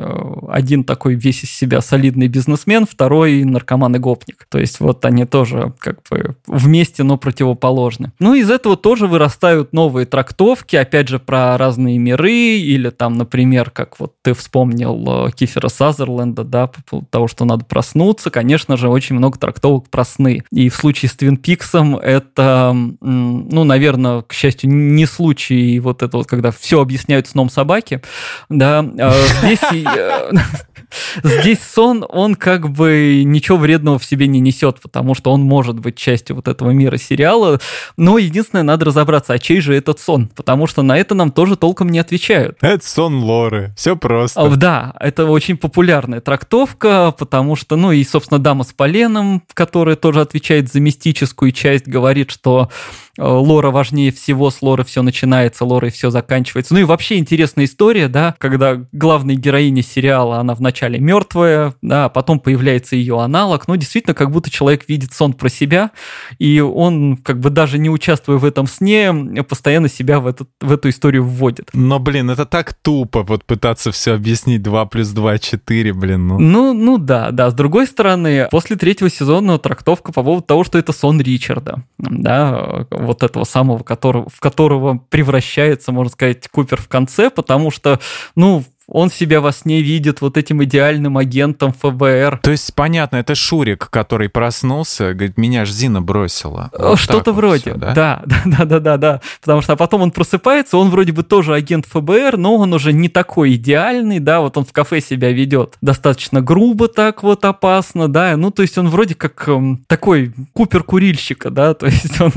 один такой весь из себя солидный бизнесмен, второй наркоман и гопник, то есть вот они тоже как как бы вместе, но противоположны. Ну, из этого тоже вырастают новые трактовки, опять же, про разные миры, или там, например, как вот ты вспомнил э, Кифера Сазерленда, да, по поводу того, что надо проснуться, конечно же, очень много трактовок про сны. И в случае с Твин Пиксом это, ну, наверное, к счастью, не случай вот это вот, когда все объясняют сном собаки, да, а здесь э, Здесь сон, он как бы ничего вредного в себе не несет, потому что он может быть частью вот этого мира сериала. Но единственное, надо разобраться, а чей же этот сон? Потому что на это нам тоже толком не отвечают.
Это сон Лоры. Все просто.
А, да, это очень популярная трактовка, потому что, ну и, собственно, дама с поленом, которая тоже отвечает за мистическую часть, говорит, что Э, лора важнее всего, с лоры все начинается, лорой все заканчивается. Ну и вообще интересная история, да, когда главная героиня сериала, она вначале мертвая, да, а потом появляется ее аналог, ну действительно, как будто человек видит сон про себя, и он, как бы даже не участвуя в этом сне, постоянно себя в, этот, в эту историю вводит.
Но, блин, это так тупо, вот пытаться все объяснить 2 плюс 2, 4, блин, ну.
Ну, ну да, да. С другой стороны, после третьего сезона трактовка по поводу того, что это сон Ричарда, да, вот этого самого, которого, в которого превращается, можно сказать, Купер в конце, потому что, ну, Он себя во сне видит вот этим идеальным агентом ФБР.
То есть, понятно, это Шурик, который проснулся, говорит, меня ж Зина бросила.
Э, вот Что-то вроде, все, да? да? Да, да, да, да, Потому что а потом он просыпается, он вроде бы тоже агент ФБР, но он уже не такой идеальный, да, вот он в кафе себя ведет достаточно грубо так вот опасно, да, ну то есть он вроде как эм, такой Купер курильщика, да, то есть он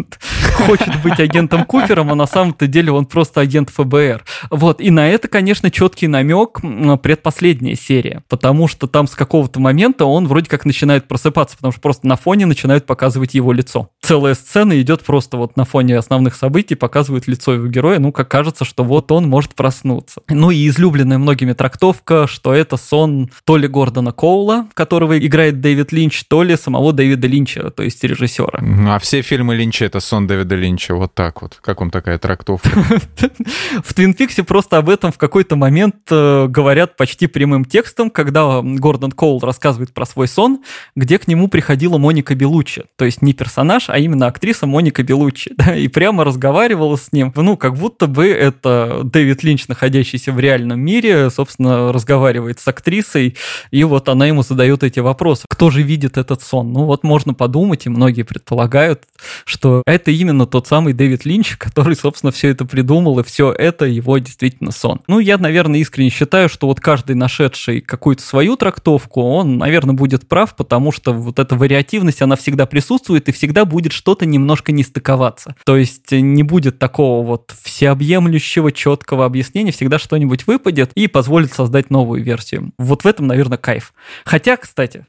хочет быть агентом Купером, а на самом-то деле он просто агент ФБР. Вот, и на это, конечно, четкий намек предпоследняя серия, потому что там с какого-то момента он вроде как начинает просыпаться, потому что просто на фоне начинают показывать его лицо. Целая сцена идет просто вот на фоне основных событий, показывают лицо его героя, ну, как кажется, что вот он может проснуться. Ну и излюбленная многими трактовка, что это сон то ли Гордона Коула, которого играет Дэвид Линч, то ли самого Дэвида Линча, то есть режиссера.
А все фильмы Линча — это сон Дэвида Линча, вот так вот. Как вам такая трактовка?
В Твин Пиксе просто об этом в какой-то момент э, говорят почти прямым текстом, когда Гордон Коул рассказывает про свой сон, где к нему приходила Моника Белуччи. То есть не персонаж, а именно актриса Моника Белуччи. И прямо разговаривала с ним. Ну, как будто бы это Дэвид Линч, находящийся в реальном мире, собственно, разговаривает с актрисой, и вот она ему задает эти вопросы. Кто же видит этот сон? Ну, вот можно подумать, и многие предполагают, что это именно тот самый Дэвид Линч, который, собственно, все это придумал, и все это его действительно сон. Ну, я, наверное, искренне считаю, что вот каждый нашедший какую-то свою трактовку, он, наверное, будет прав, потому что вот эта вариативность, она всегда присутствует, и всегда будет что-то немножко не стыковаться. То есть не будет такого вот всеобъемлющего, четкого объяснения, всегда что-нибудь выпадет и позволит создать новую версию. Вот в этом, наверное, кайф. Хотя, кстати,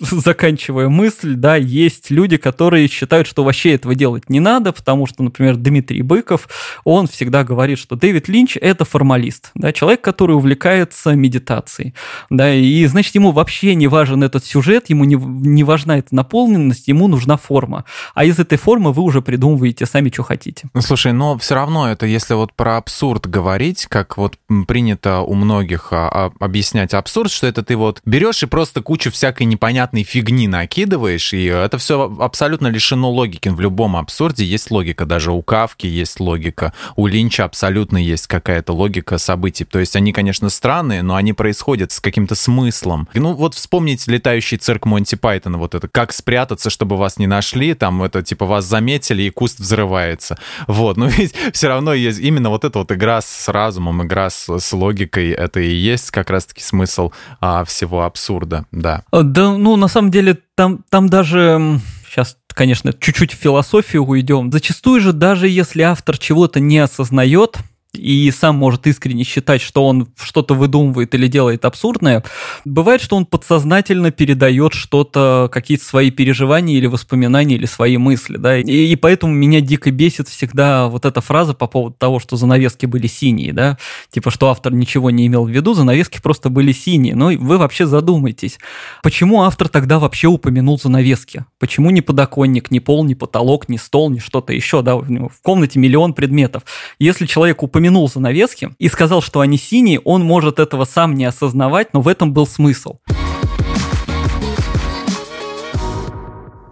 заканчивая мысль, да, есть люди, которые считают, что вообще этого делать не надо, потому что, например, Дмитрий Быков, он всегда говорит, что Дэвид Линч — это формалист, да, человек, который увлекается медитацией, да, и, значит, ему вообще не важен этот сюжет, ему не, не важна эта наполненность, ему нужна форма. А из этой формы вы уже придумываете сами, что хотите.
Ну, слушай, но все равно это, если вот про абсурд говорить, как вот принято у многих а, а, объяснять абсурд, что это ты вот берешь и просто кучу всякой непонятной фигни накидываешь, и это все абсолютно лишено логики. В любом абсурде есть логика, даже у Кавки есть логика, у Линча абсолютно есть какая-то логика событий. То есть они, конечно, странные, но они происходят с каким-то смыслом. Ну вот вспомните летающий цирк Монти Пайтона, вот это, как спрятаться, чтобы вас не нашли, там это типа вас заметили и куст взрывается. Вот, но ведь все равно есть именно вот эта вот игра с разумом, игра с, с логикой, это и есть как раз-таки смысл а, всего абсурда, да.
Да, ну на самом деле там, там даже сейчас конечно, чуть-чуть в философию уйдем. Зачастую же, даже если автор чего-то не осознает, и сам может искренне считать, что он что-то выдумывает или делает абсурдное, бывает, что он подсознательно передает что-то, какие-то свои переживания или воспоминания, или свои мысли, да, и, и поэтому меня дико бесит всегда вот эта фраза по поводу того, что занавески были синие, да, типа, что автор ничего не имел в виду, занавески просто были синие, но вы вообще задумайтесь, почему автор тогда вообще упомянул занавески, почему ни подоконник, ни пол, ни потолок, ни стол, ни что-то еще, да, в комнате миллион предметов, если человек упомянул упомянул занавески и сказал, что они синие, он может этого сам не осознавать, но в этом был смысл.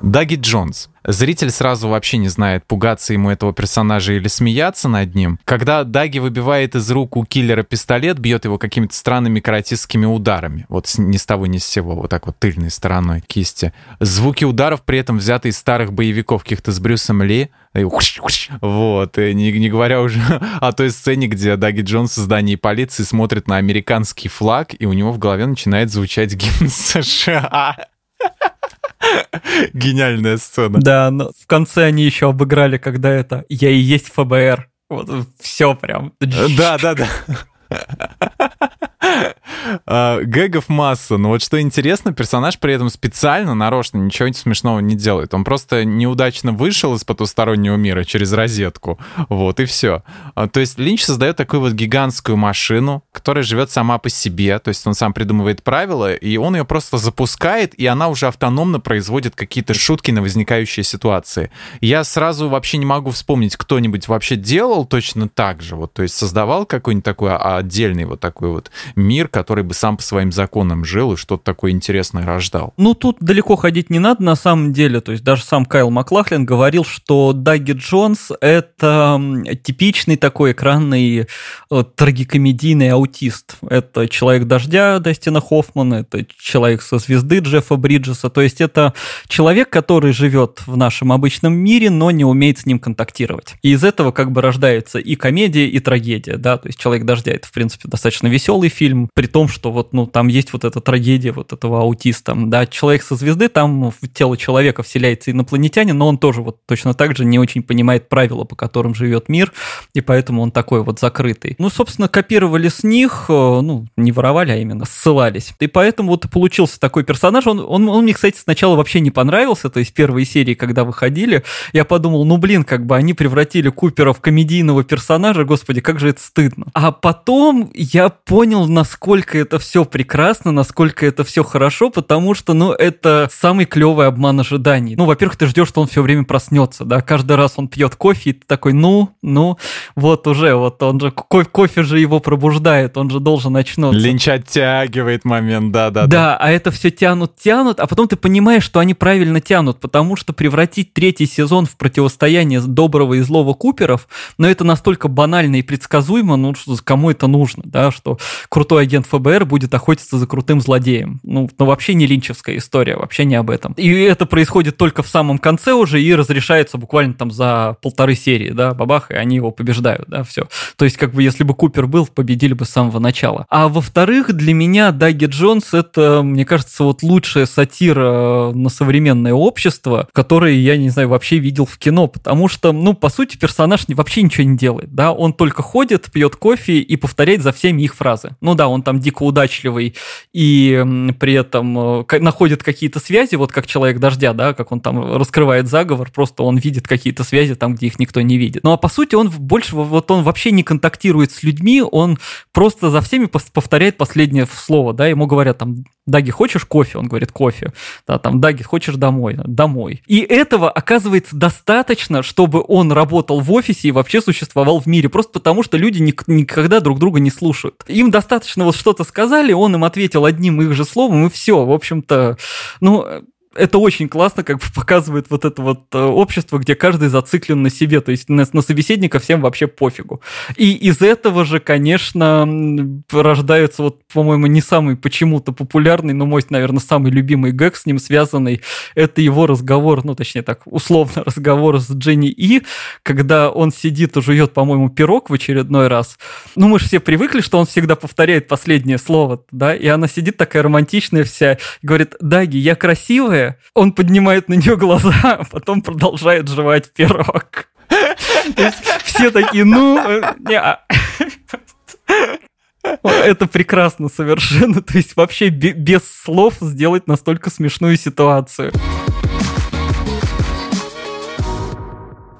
Даги Джонс Зритель сразу вообще не знает, пугаться ему этого персонажа или смеяться над ним. Когда Даги выбивает из рук у киллера пистолет, бьет его какими-то странными каратистскими ударами. Вот ни с того ни с сего, вот так вот тыльной стороной кисти. Звуки ударов при этом взяты из старых боевиков каких-то с Брюсом Ли. Вот, и не, не говоря уже о той сцене, где Даги Джонс в здании полиции смотрит на американский флаг, и у него в голове начинает звучать гимн США. Geniальная сцена.
Да, но в конце они еще обыграли, когда это «Я и есть ФБР». Вот все прям.
Да, да, да. А, гэгов масса, но вот что интересно, персонаж при этом специально, нарочно ничего смешного не делает. Он просто неудачно вышел из потустороннего мира через розетку, вот, и все. А, то есть Линч создает такую вот гигантскую машину, которая живет сама по себе, то есть он сам придумывает правила, и он ее просто запускает, и она уже автономно производит какие-то шутки на возникающие ситуации. Я сразу вообще не могу вспомнить, кто-нибудь вообще делал точно так же, вот, то есть создавал какой-нибудь такой отдельный вот такой вот мир, который который бы сам по своим законам жил и что-то такое интересное рождал.
Ну, тут далеко ходить не надо на самом деле. То есть даже сам Кайл Маклахлин говорил, что Даги Джонс — это типичный такой экранный э, трагикомедийный аутист. Это «Человек дождя» Дастина Хоффмана, это «Человек со звезды» Джеффа Бриджеса. То есть это человек, который живет в нашем обычном мире, но не умеет с ним контактировать. И из этого как бы рождается и комедия, и трагедия, да, то есть «Человек дождя» — это, в принципе, достаточно веселый фильм, при том, что вот, ну, там есть вот эта трагедия вот этого аутиста, да, «Человек со звезды», там в тело человека вселяется инопланетянин, но он тоже вот точно так же не очень понимает правила, по которым живет мир, и поэтому он такой вот закрытый. Ну, собственно, копировали с них, э, ну, не воровали, а именно ссылались. И поэтому вот получился такой персонаж. Он, он, он мне, кстати, сначала вообще не понравился, то есть первые серии, когда выходили, я подумал, ну, блин, как бы они превратили Купера в комедийного персонажа, господи, как же это стыдно. А потом я понял, насколько это все прекрасно, насколько это все хорошо, потому что, ну, это самый клевый обман ожиданий. Ну, во-первых, ты ждешь, что он все время проснется, да, каждый раз он пьет кофе, и ты такой, ну, ну, вот уже, вот он же, кофе, кофе же его пробуждает, он же должен очнуться.
Линч оттягивает момент, да-да.
Да, а это все тянут, тянут, а потом ты понимаешь, что они правильно тянут, потому что превратить третий сезон в противостояние доброго и злого Куперов, но это настолько банально и предсказуемо, ну, что кому это нужно, да, что крутой агент ФБР будет охотиться за крутым злодеем. Ну, ну вообще не линчевская история, вообще не об этом. И это происходит только в самом конце уже и разрешается буквально там за полторы серии, да, бабах, и они его побеждают, да, все. То есть, как бы, если бы Купер был, победили бы с самого начала. А во-вторых, для меня Даги Джонс это, мне кажется, вот лучшая сатира на современное общество, которое я, не знаю, вообще видел в кино, потому что, ну, по сути, персонаж вообще ничего не делает, да, он только ходит, пьет кофе и повторяет за всеми их фразы. Ну да, он там дико удачливый и при этом э, находит какие-то связи, вот как человек дождя, да, как он там раскрывает заговор, просто он видит какие-то связи там, где их никто не видит. Ну а по сути он больше, вот он вообще не контактирует с людьми, он просто за всеми повторяет последнее слово, да, ему говорят там, Даги, хочешь кофе? Он говорит, кофе. Да, там, Даги, хочешь домой? Домой. И этого оказывается достаточно, чтобы он работал в офисе и вообще существовал в мире, просто потому что люди никогда друг друга не слушают. Им достаточно вот что-то сказали, он им ответил одним их же словом, и все. В общем-то, ну, это очень классно как бы показывает вот это вот э, общество, где каждый зациклен на себе, то есть на, на собеседника всем вообще пофигу. И из этого же, конечно, рождается вот, по-моему, не самый почему-то популярный, но мой, наверное, самый любимый гэг с ним связанный, это его разговор, ну, точнее так, условно разговор с Дженни И, когда он сидит и жует, по-моему, пирог в очередной раз. Ну, мы же все привыкли, что он всегда повторяет последнее слово, да, и она сидит такая романтичная вся, говорит, Даги, я красивая, он поднимает на нее глаза, а потом продолжает жевать пирог. Все такие, ну, не, а». это прекрасно совершенно. То есть вообще без слов сделать настолько смешную ситуацию.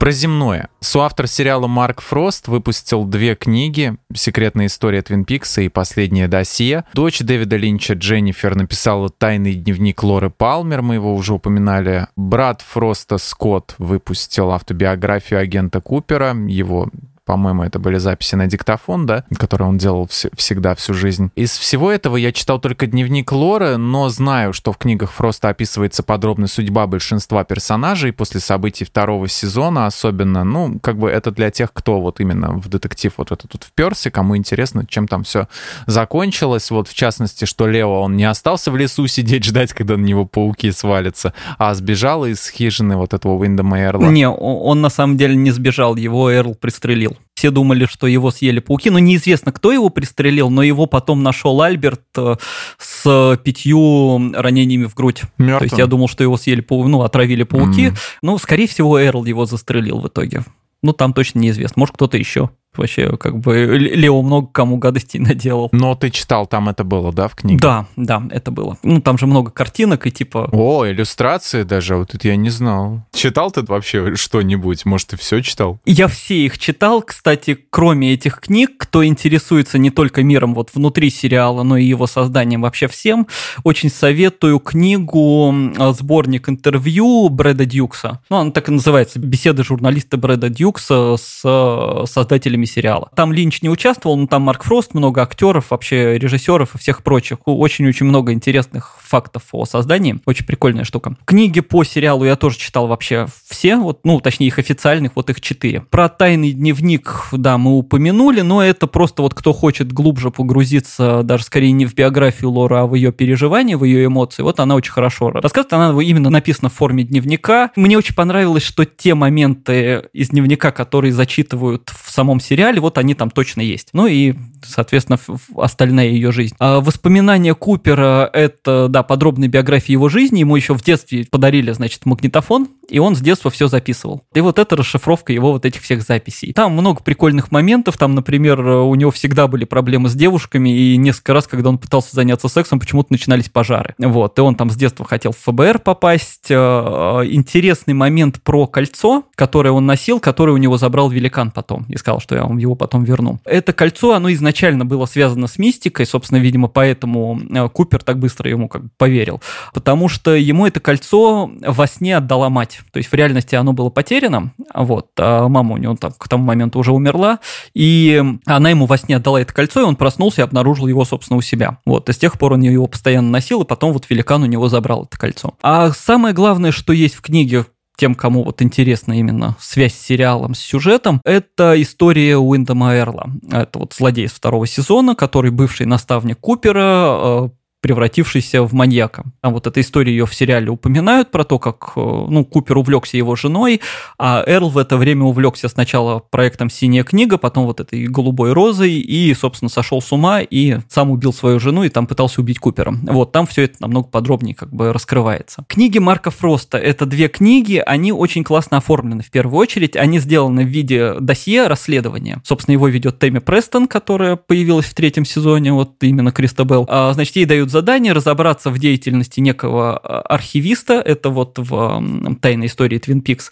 Про земное. Соавтор сериала Марк Фрост выпустил две книги «Секретная история Твин Пикса» и «Последнее досье». Дочь Дэвида Линча Дженнифер написала «Тайный дневник Лоры Палмер», мы его уже упоминали. Брат Фроста Скотт выпустил автобиографию агента Купера, его по-моему, это были записи на диктофон, да, которые он делал вс- всегда всю жизнь. Из всего этого я читал только дневник Лоры, но знаю, что в книгах Фроста описывается подробно судьба большинства персонажей после событий второго сезона, особенно, ну, как бы это для тех, кто вот именно в детектив вот это тут вперся, кому интересно, чем там все закончилось. Вот, в частности, что Лео, он не остался в лесу сидеть, ждать, когда на него пауки свалятся, а сбежал из хижины вот этого Уиндома Эрла.
Не, он на самом деле не сбежал, его Эрл пристрелил. Все думали, что его съели пауки, но неизвестно, кто его пристрелил, но его потом нашел Альберт э, с пятью ранениями в грудь. Мертвым. То есть я думал, что его съели, пау... ну, отравили пауки. Mm. Ну, скорее всего, Эрл его застрелил в итоге. Ну, там точно неизвестно. Может, кто-то еще. Вообще, как бы, Лео много кому гадостей наделал.
Но ты читал, там это было, да, в книге?
Да, да, это было. Ну, там же много картинок и типа...
О, иллюстрации даже, вот это я не знал. Читал ты вообще что-нибудь? Может, ты все читал?
Я все их читал. Кстати, кроме этих книг, кто интересуется не только миром вот внутри сериала, но и его созданием вообще всем, очень советую книгу «Сборник интервью» Брэда Дьюкса. Ну, она так и называется «Беседы журналиста Брэда Дьюкса с создателями теме сериала. Там Линч не участвовал, но там Марк Фрост, много актеров, вообще режиссеров и всех прочих. Очень-очень много интересных фактов о создании. Очень прикольная штука. Книги по сериалу я тоже читал вообще все, вот, ну, точнее, их официальных, вот их четыре. Про тайный дневник, да, мы упомянули, но это просто вот кто хочет глубже погрузиться, даже скорее не в биографию Лора, а в ее переживания, в ее эмоции, вот она очень хорошо рассказывает. Она именно написана в форме дневника. Мне очень понравилось, что те моменты из дневника, которые зачитывают в самом сериале, вот они там точно есть. Ну и, соответственно, остальная ее жизнь. А воспоминания Купера — это, да, подробная биография его жизни. Ему еще в детстве подарили, значит, магнитофон, и он с детства все записывал. И вот это расшифровка его вот этих всех записей. Там много прикольных моментов. Там, например, у него всегда были проблемы с девушками, и несколько раз, когда он пытался заняться сексом, почему-то начинались пожары. Вот, и он там с детства хотел в ФБР попасть. Э, интересный момент про кольцо, которое он носил, которое у него забрал великан потом, и сказал, что вам его потом верну. Это кольцо, оно изначально было связано с мистикой, собственно, видимо, поэтому э, Купер так быстро ему как бы поверил. Потому что ему это кольцо во сне отдала мать. То есть в реальности оно было потеряно, вот, а мама у него там к тому моменту уже умерла, и она ему во сне отдала это кольцо, и он проснулся и обнаружил его, собственно, у себя. Вот, и с тех пор он его постоянно носил, и потом вот великан у него забрал это кольцо. А самое главное, что есть в книге, тем, кому вот интересна именно связь с сериалом, с сюжетом, это история Уиндома Эрла. Это вот злодей из второго сезона, который бывший наставник Купера, э, превратившийся в маньяка. Там вот эта история ее в сериале упоминают про то, как э, ну, Купер увлекся его женой, а Эрл в это время увлекся сначала проектом «Синяя книга», потом вот этой «Голубой розой» и, собственно, сошел с ума и сам убил свою жену и там пытался убить Купера. Вот, там все это намного подробнее как бы раскрывается. Книги Марка Фроста – это две книги, они очень классно оформлены в первую очередь, они сделаны в виде досье расследования. Собственно, его ведет Тэмми Престон, которая появилась в третьем сезоне, вот именно Кристобел. А, значит, ей дают задание разобраться в деятельности некого а, архивиста, это вот в «Тайной истории Твин Пикс».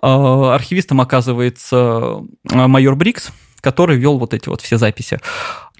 А, архивистом оказывается а, майор Брикс, который вел вот эти вот все записи.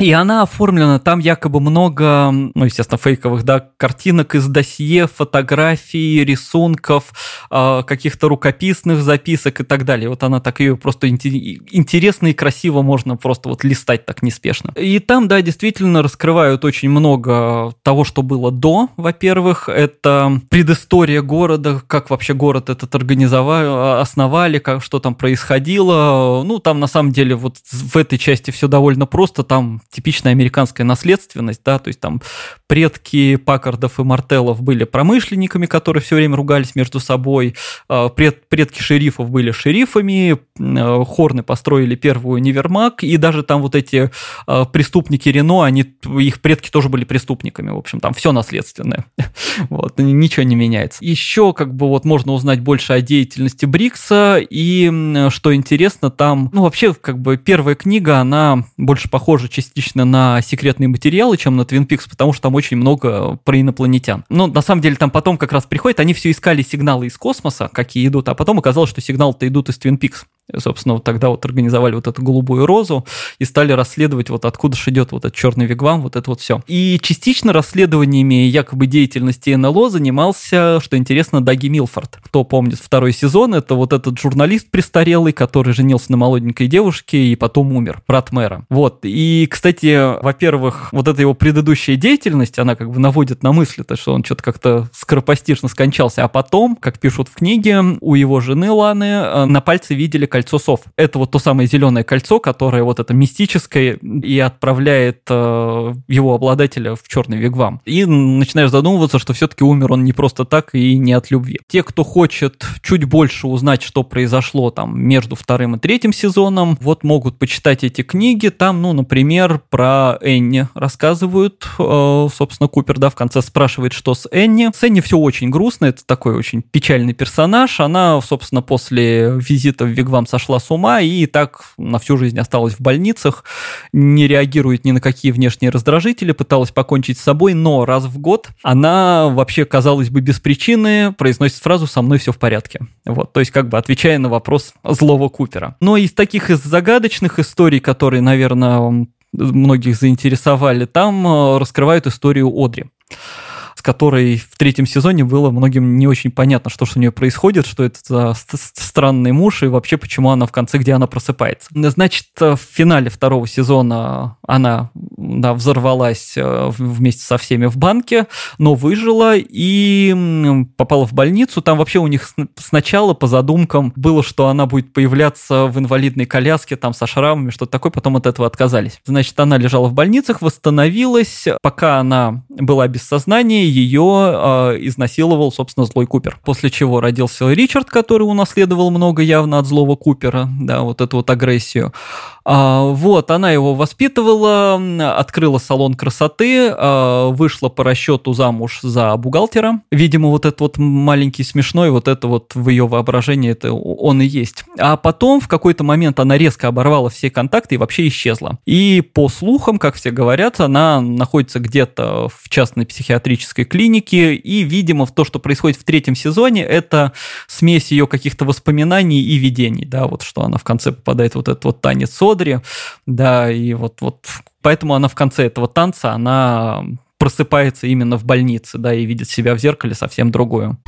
И она оформлена, там якобы много, ну, естественно, фейковых, да, картинок из досье, фотографий, рисунков, э, каких-то рукописных записок и так далее. Вот она так ее просто интересно и красиво можно просто вот листать так неспешно. И там, да, действительно раскрывают очень много того, что было до, во-первых, это предыстория города, как вообще город этот организовали, основали, как, что там происходило. Ну, там на самом деле вот в этой части все довольно просто, там типичная американская наследственность, да, то есть там предки Паккардов и Мартеллов были промышленниками, которые все время ругались между собой, а, пред, предки шерифов были шерифами, а, Хорны построили первую универмаг, и даже там вот эти а, преступники Рено, они, их предки тоже были преступниками, в общем, там все наследственное, вот, ничего не меняется. Еще как бы вот можно узнать больше о деятельности Брикса, и что интересно, там, ну вообще как бы первая книга, она больше похожа частично на секретные материалы, чем на Твин Пикс, потому что там очень много про инопланетян. Но на самом деле там потом как раз приходит, они все искали сигналы из космоса, какие идут, а потом оказалось, что сигналы-то идут из Твин Пикс. Собственно, вот тогда вот организовали вот эту голубую розу и стали расследовать, вот откуда же идет вот этот черный вигвам, вот это вот все. И частично расследованиями якобы деятельности НЛО занимался, что интересно, Даги Милфорд. Кто помнит второй сезон, это вот этот журналист престарелый, который женился на молоденькой девушке и потом умер, брат мэра. Вот. И, кстати, во-первых, вот эта его предыдущая деятельность, она как бы наводит на мысли, то, что он что-то как-то скоропостижно скончался, а потом, как пишут в книге, у его жены Ланы э, на пальце видели кольцо сов. Это вот то самое зеленое кольцо, которое вот это мистическое и отправляет э, его обладателя в черный вигвам. И начинаешь задумываться, что все-таки умер он не просто так и не от любви. Те, кто хочет чуть больше узнать, что произошло там между вторым и третьим сезоном, вот могут почитать эти книги. Там, ну, например, про Энни рассказывают. Э, собственно, Купер, да, в конце спрашивает, что с Энни. С Энни все очень грустно, это такой очень печальный персонаж. Она, собственно, после визита в Вигвам там сошла с ума и так на всю жизнь осталась в больницах, не реагирует ни на какие внешние раздражители, пыталась покончить с собой, но раз в год она вообще, казалось бы, без причины произносит фразу «со мной все в порядке». Вот, то есть как бы отвечая на вопрос злого Купера. Но из таких из загадочных историй, которые, наверное, многих заинтересовали, там э, раскрывают историю Одри которой в третьем сезоне было многим не очень понятно, что же у нее происходит, что это за странный муж и вообще почему она в конце, где она просыпается. Значит, в финале второго сезона она да, взорвалась э, вместе со всеми в банке, но выжила и попала в больницу. Там вообще у них сначала по задумкам было, что она будет появляться в инвалидной коляске, там со шрамами, что-то такое, потом от этого отказались. Значит, она лежала в больницах, восстановилась. Пока она была без сознания, ее э, изнасиловал, собственно, злой Купер. После чего родился Ричард, который унаследовал много явно от злого Купера, да, вот эту вот агрессию. А, вот, она его воспитывала, открыла салон красоты, а, вышла по расчету замуж за бухгалтера. Видимо, вот этот вот маленький смешной, вот это вот в ее воображении, это он и есть. А потом в какой-то момент она резко оборвала все контакты и вообще исчезла. И по слухам, как все говорят, она находится где-то в частной психиатрической клинике, и, видимо, то, что происходит в третьем сезоне, это смесь ее каких-то воспоминаний и видений, да, вот что она в конце попадает вот этот вот танец Содри, да, и вот, вот поэтому она в конце этого танца, она просыпается именно в больнице, да, и видит себя в зеркале совсем другую.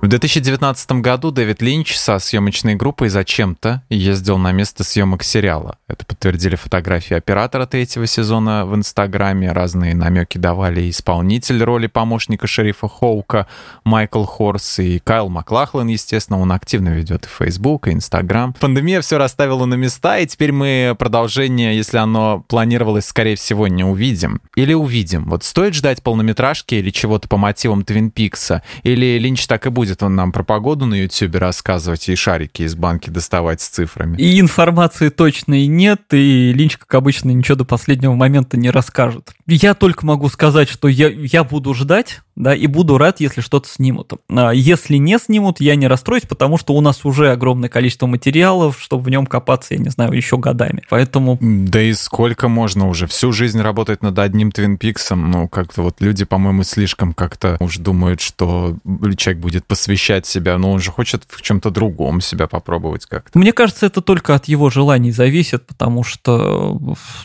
В 2019 году Дэвид Линч со съемочной группой зачем-то ездил на место съемок сериала. Это подтвердили фотографии оператора третьего сезона в Инстаграме. Разные намеки давали исполнитель роли помощника шерифа Хоука Майкл Хорс и Кайл Маклахлан, естественно. Он активно ведет и Facebook, и Инстаграм. Пандемия все расставила на места, и теперь мы продолжение, если оно планировалось, скорее всего, не увидим. Или увидим. Вот стоит ждать полнометражки или чего-то по мотивам Твин Пикса? Или Линч так и будет будет он нам про погоду на Ютубе рассказывать и шарики из банки доставать с цифрами.
И информации точной нет, и Линч, как обычно, ничего до последнего момента не расскажет. Я только могу сказать, что я, я буду ждать, да, и буду рад, если что-то снимут. А если не снимут, я не расстроюсь, потому что у нас уже огромное количество материалов, чтобы в нем копаться, я не знаю, еще годами. Поэтому...
Да и сколько можно уже? Всю жизнь работать над одним Твин Пиксом, ну, как-то вот люди, по-моему, слишком как-то уж думают, что человек будет посвящать себя, но он же хочет в чем-то другом себя попробовать как-то.
Мне кажется, это только от его желаний зависит, потому что,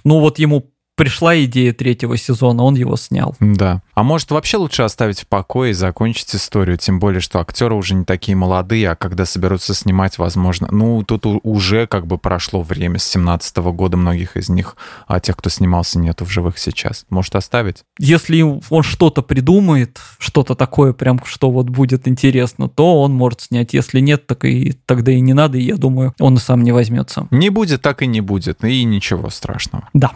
ну, вот ему пришла идея третьего сезона, он его снял.
Да. А может, вообще лучше оставить в покое и закончить историю, тем более, что актеры уже не такие молодые, а когда соберутся снимать, возможно... Ну, тут уже как бы прошло время с 17 -го года многих из них, а тех, кто снимался, нету в живых сейчас. Может, оставить?
Если он что-то придумает, что-то такое прям, что вот будет интересно, то он может снять. Если нет, так и тогда и не надо, и я думаю, он и сам не возьмется.
Не будет, так и не будет, и ничего страшного.
Да.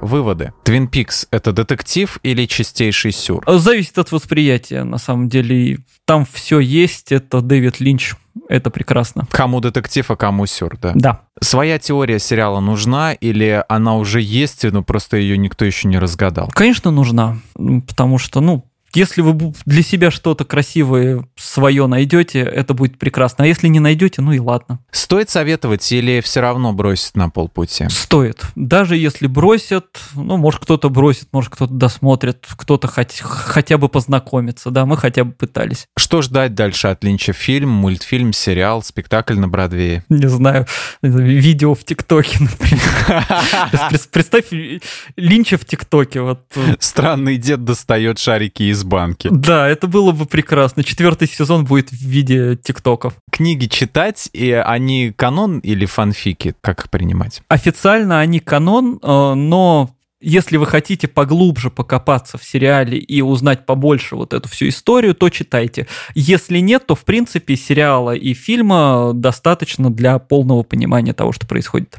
Выводы. Твин Пикс — это детектив или чистейший сюр?
Зависит от восприятия, на самом деле. Там все есть, это Дэвид Линч. Это прекрасно.
Кому детектив, а кому сюр, да?
Да.
Своя теория сериала нужна или она уже есть, но просто ее никто еще не разгадал?
Конечно, нужна. Потому что, ну, если вы для себя что-то красивое свое найдете, это будет прекрасно. А если не найдете, ну и ладно.
Стоит советовать или все равно бросить на полпути?
Стоит. Даже если бросят, ну, может, кто-то бросит, может, кто-то досмотрит, кто-то хоть, хотя бы познакомится, да, мы хотя бы пытались.
Что ждать дальше от Линча? Фильм, мультфильм, сериал, спектакль на Бродвее?
Не знаю, видео в ТикТоке, например. Представь Линча в ТикТоке.
Странный дед достает шарики из банки.
Да, это было бы прекрасно. Четвертый сезон будет в виде ТикТоков.
Книги читать, и они канон или фанфики? Как их принимать?
Официально они канон, э, но если вы хотите поглубже покопаться в сериале и узнать побольше вот эту всю историю, то читайте. Если нет, то в принципе сериала и фильма достаточно для полного понимания того, что происходит.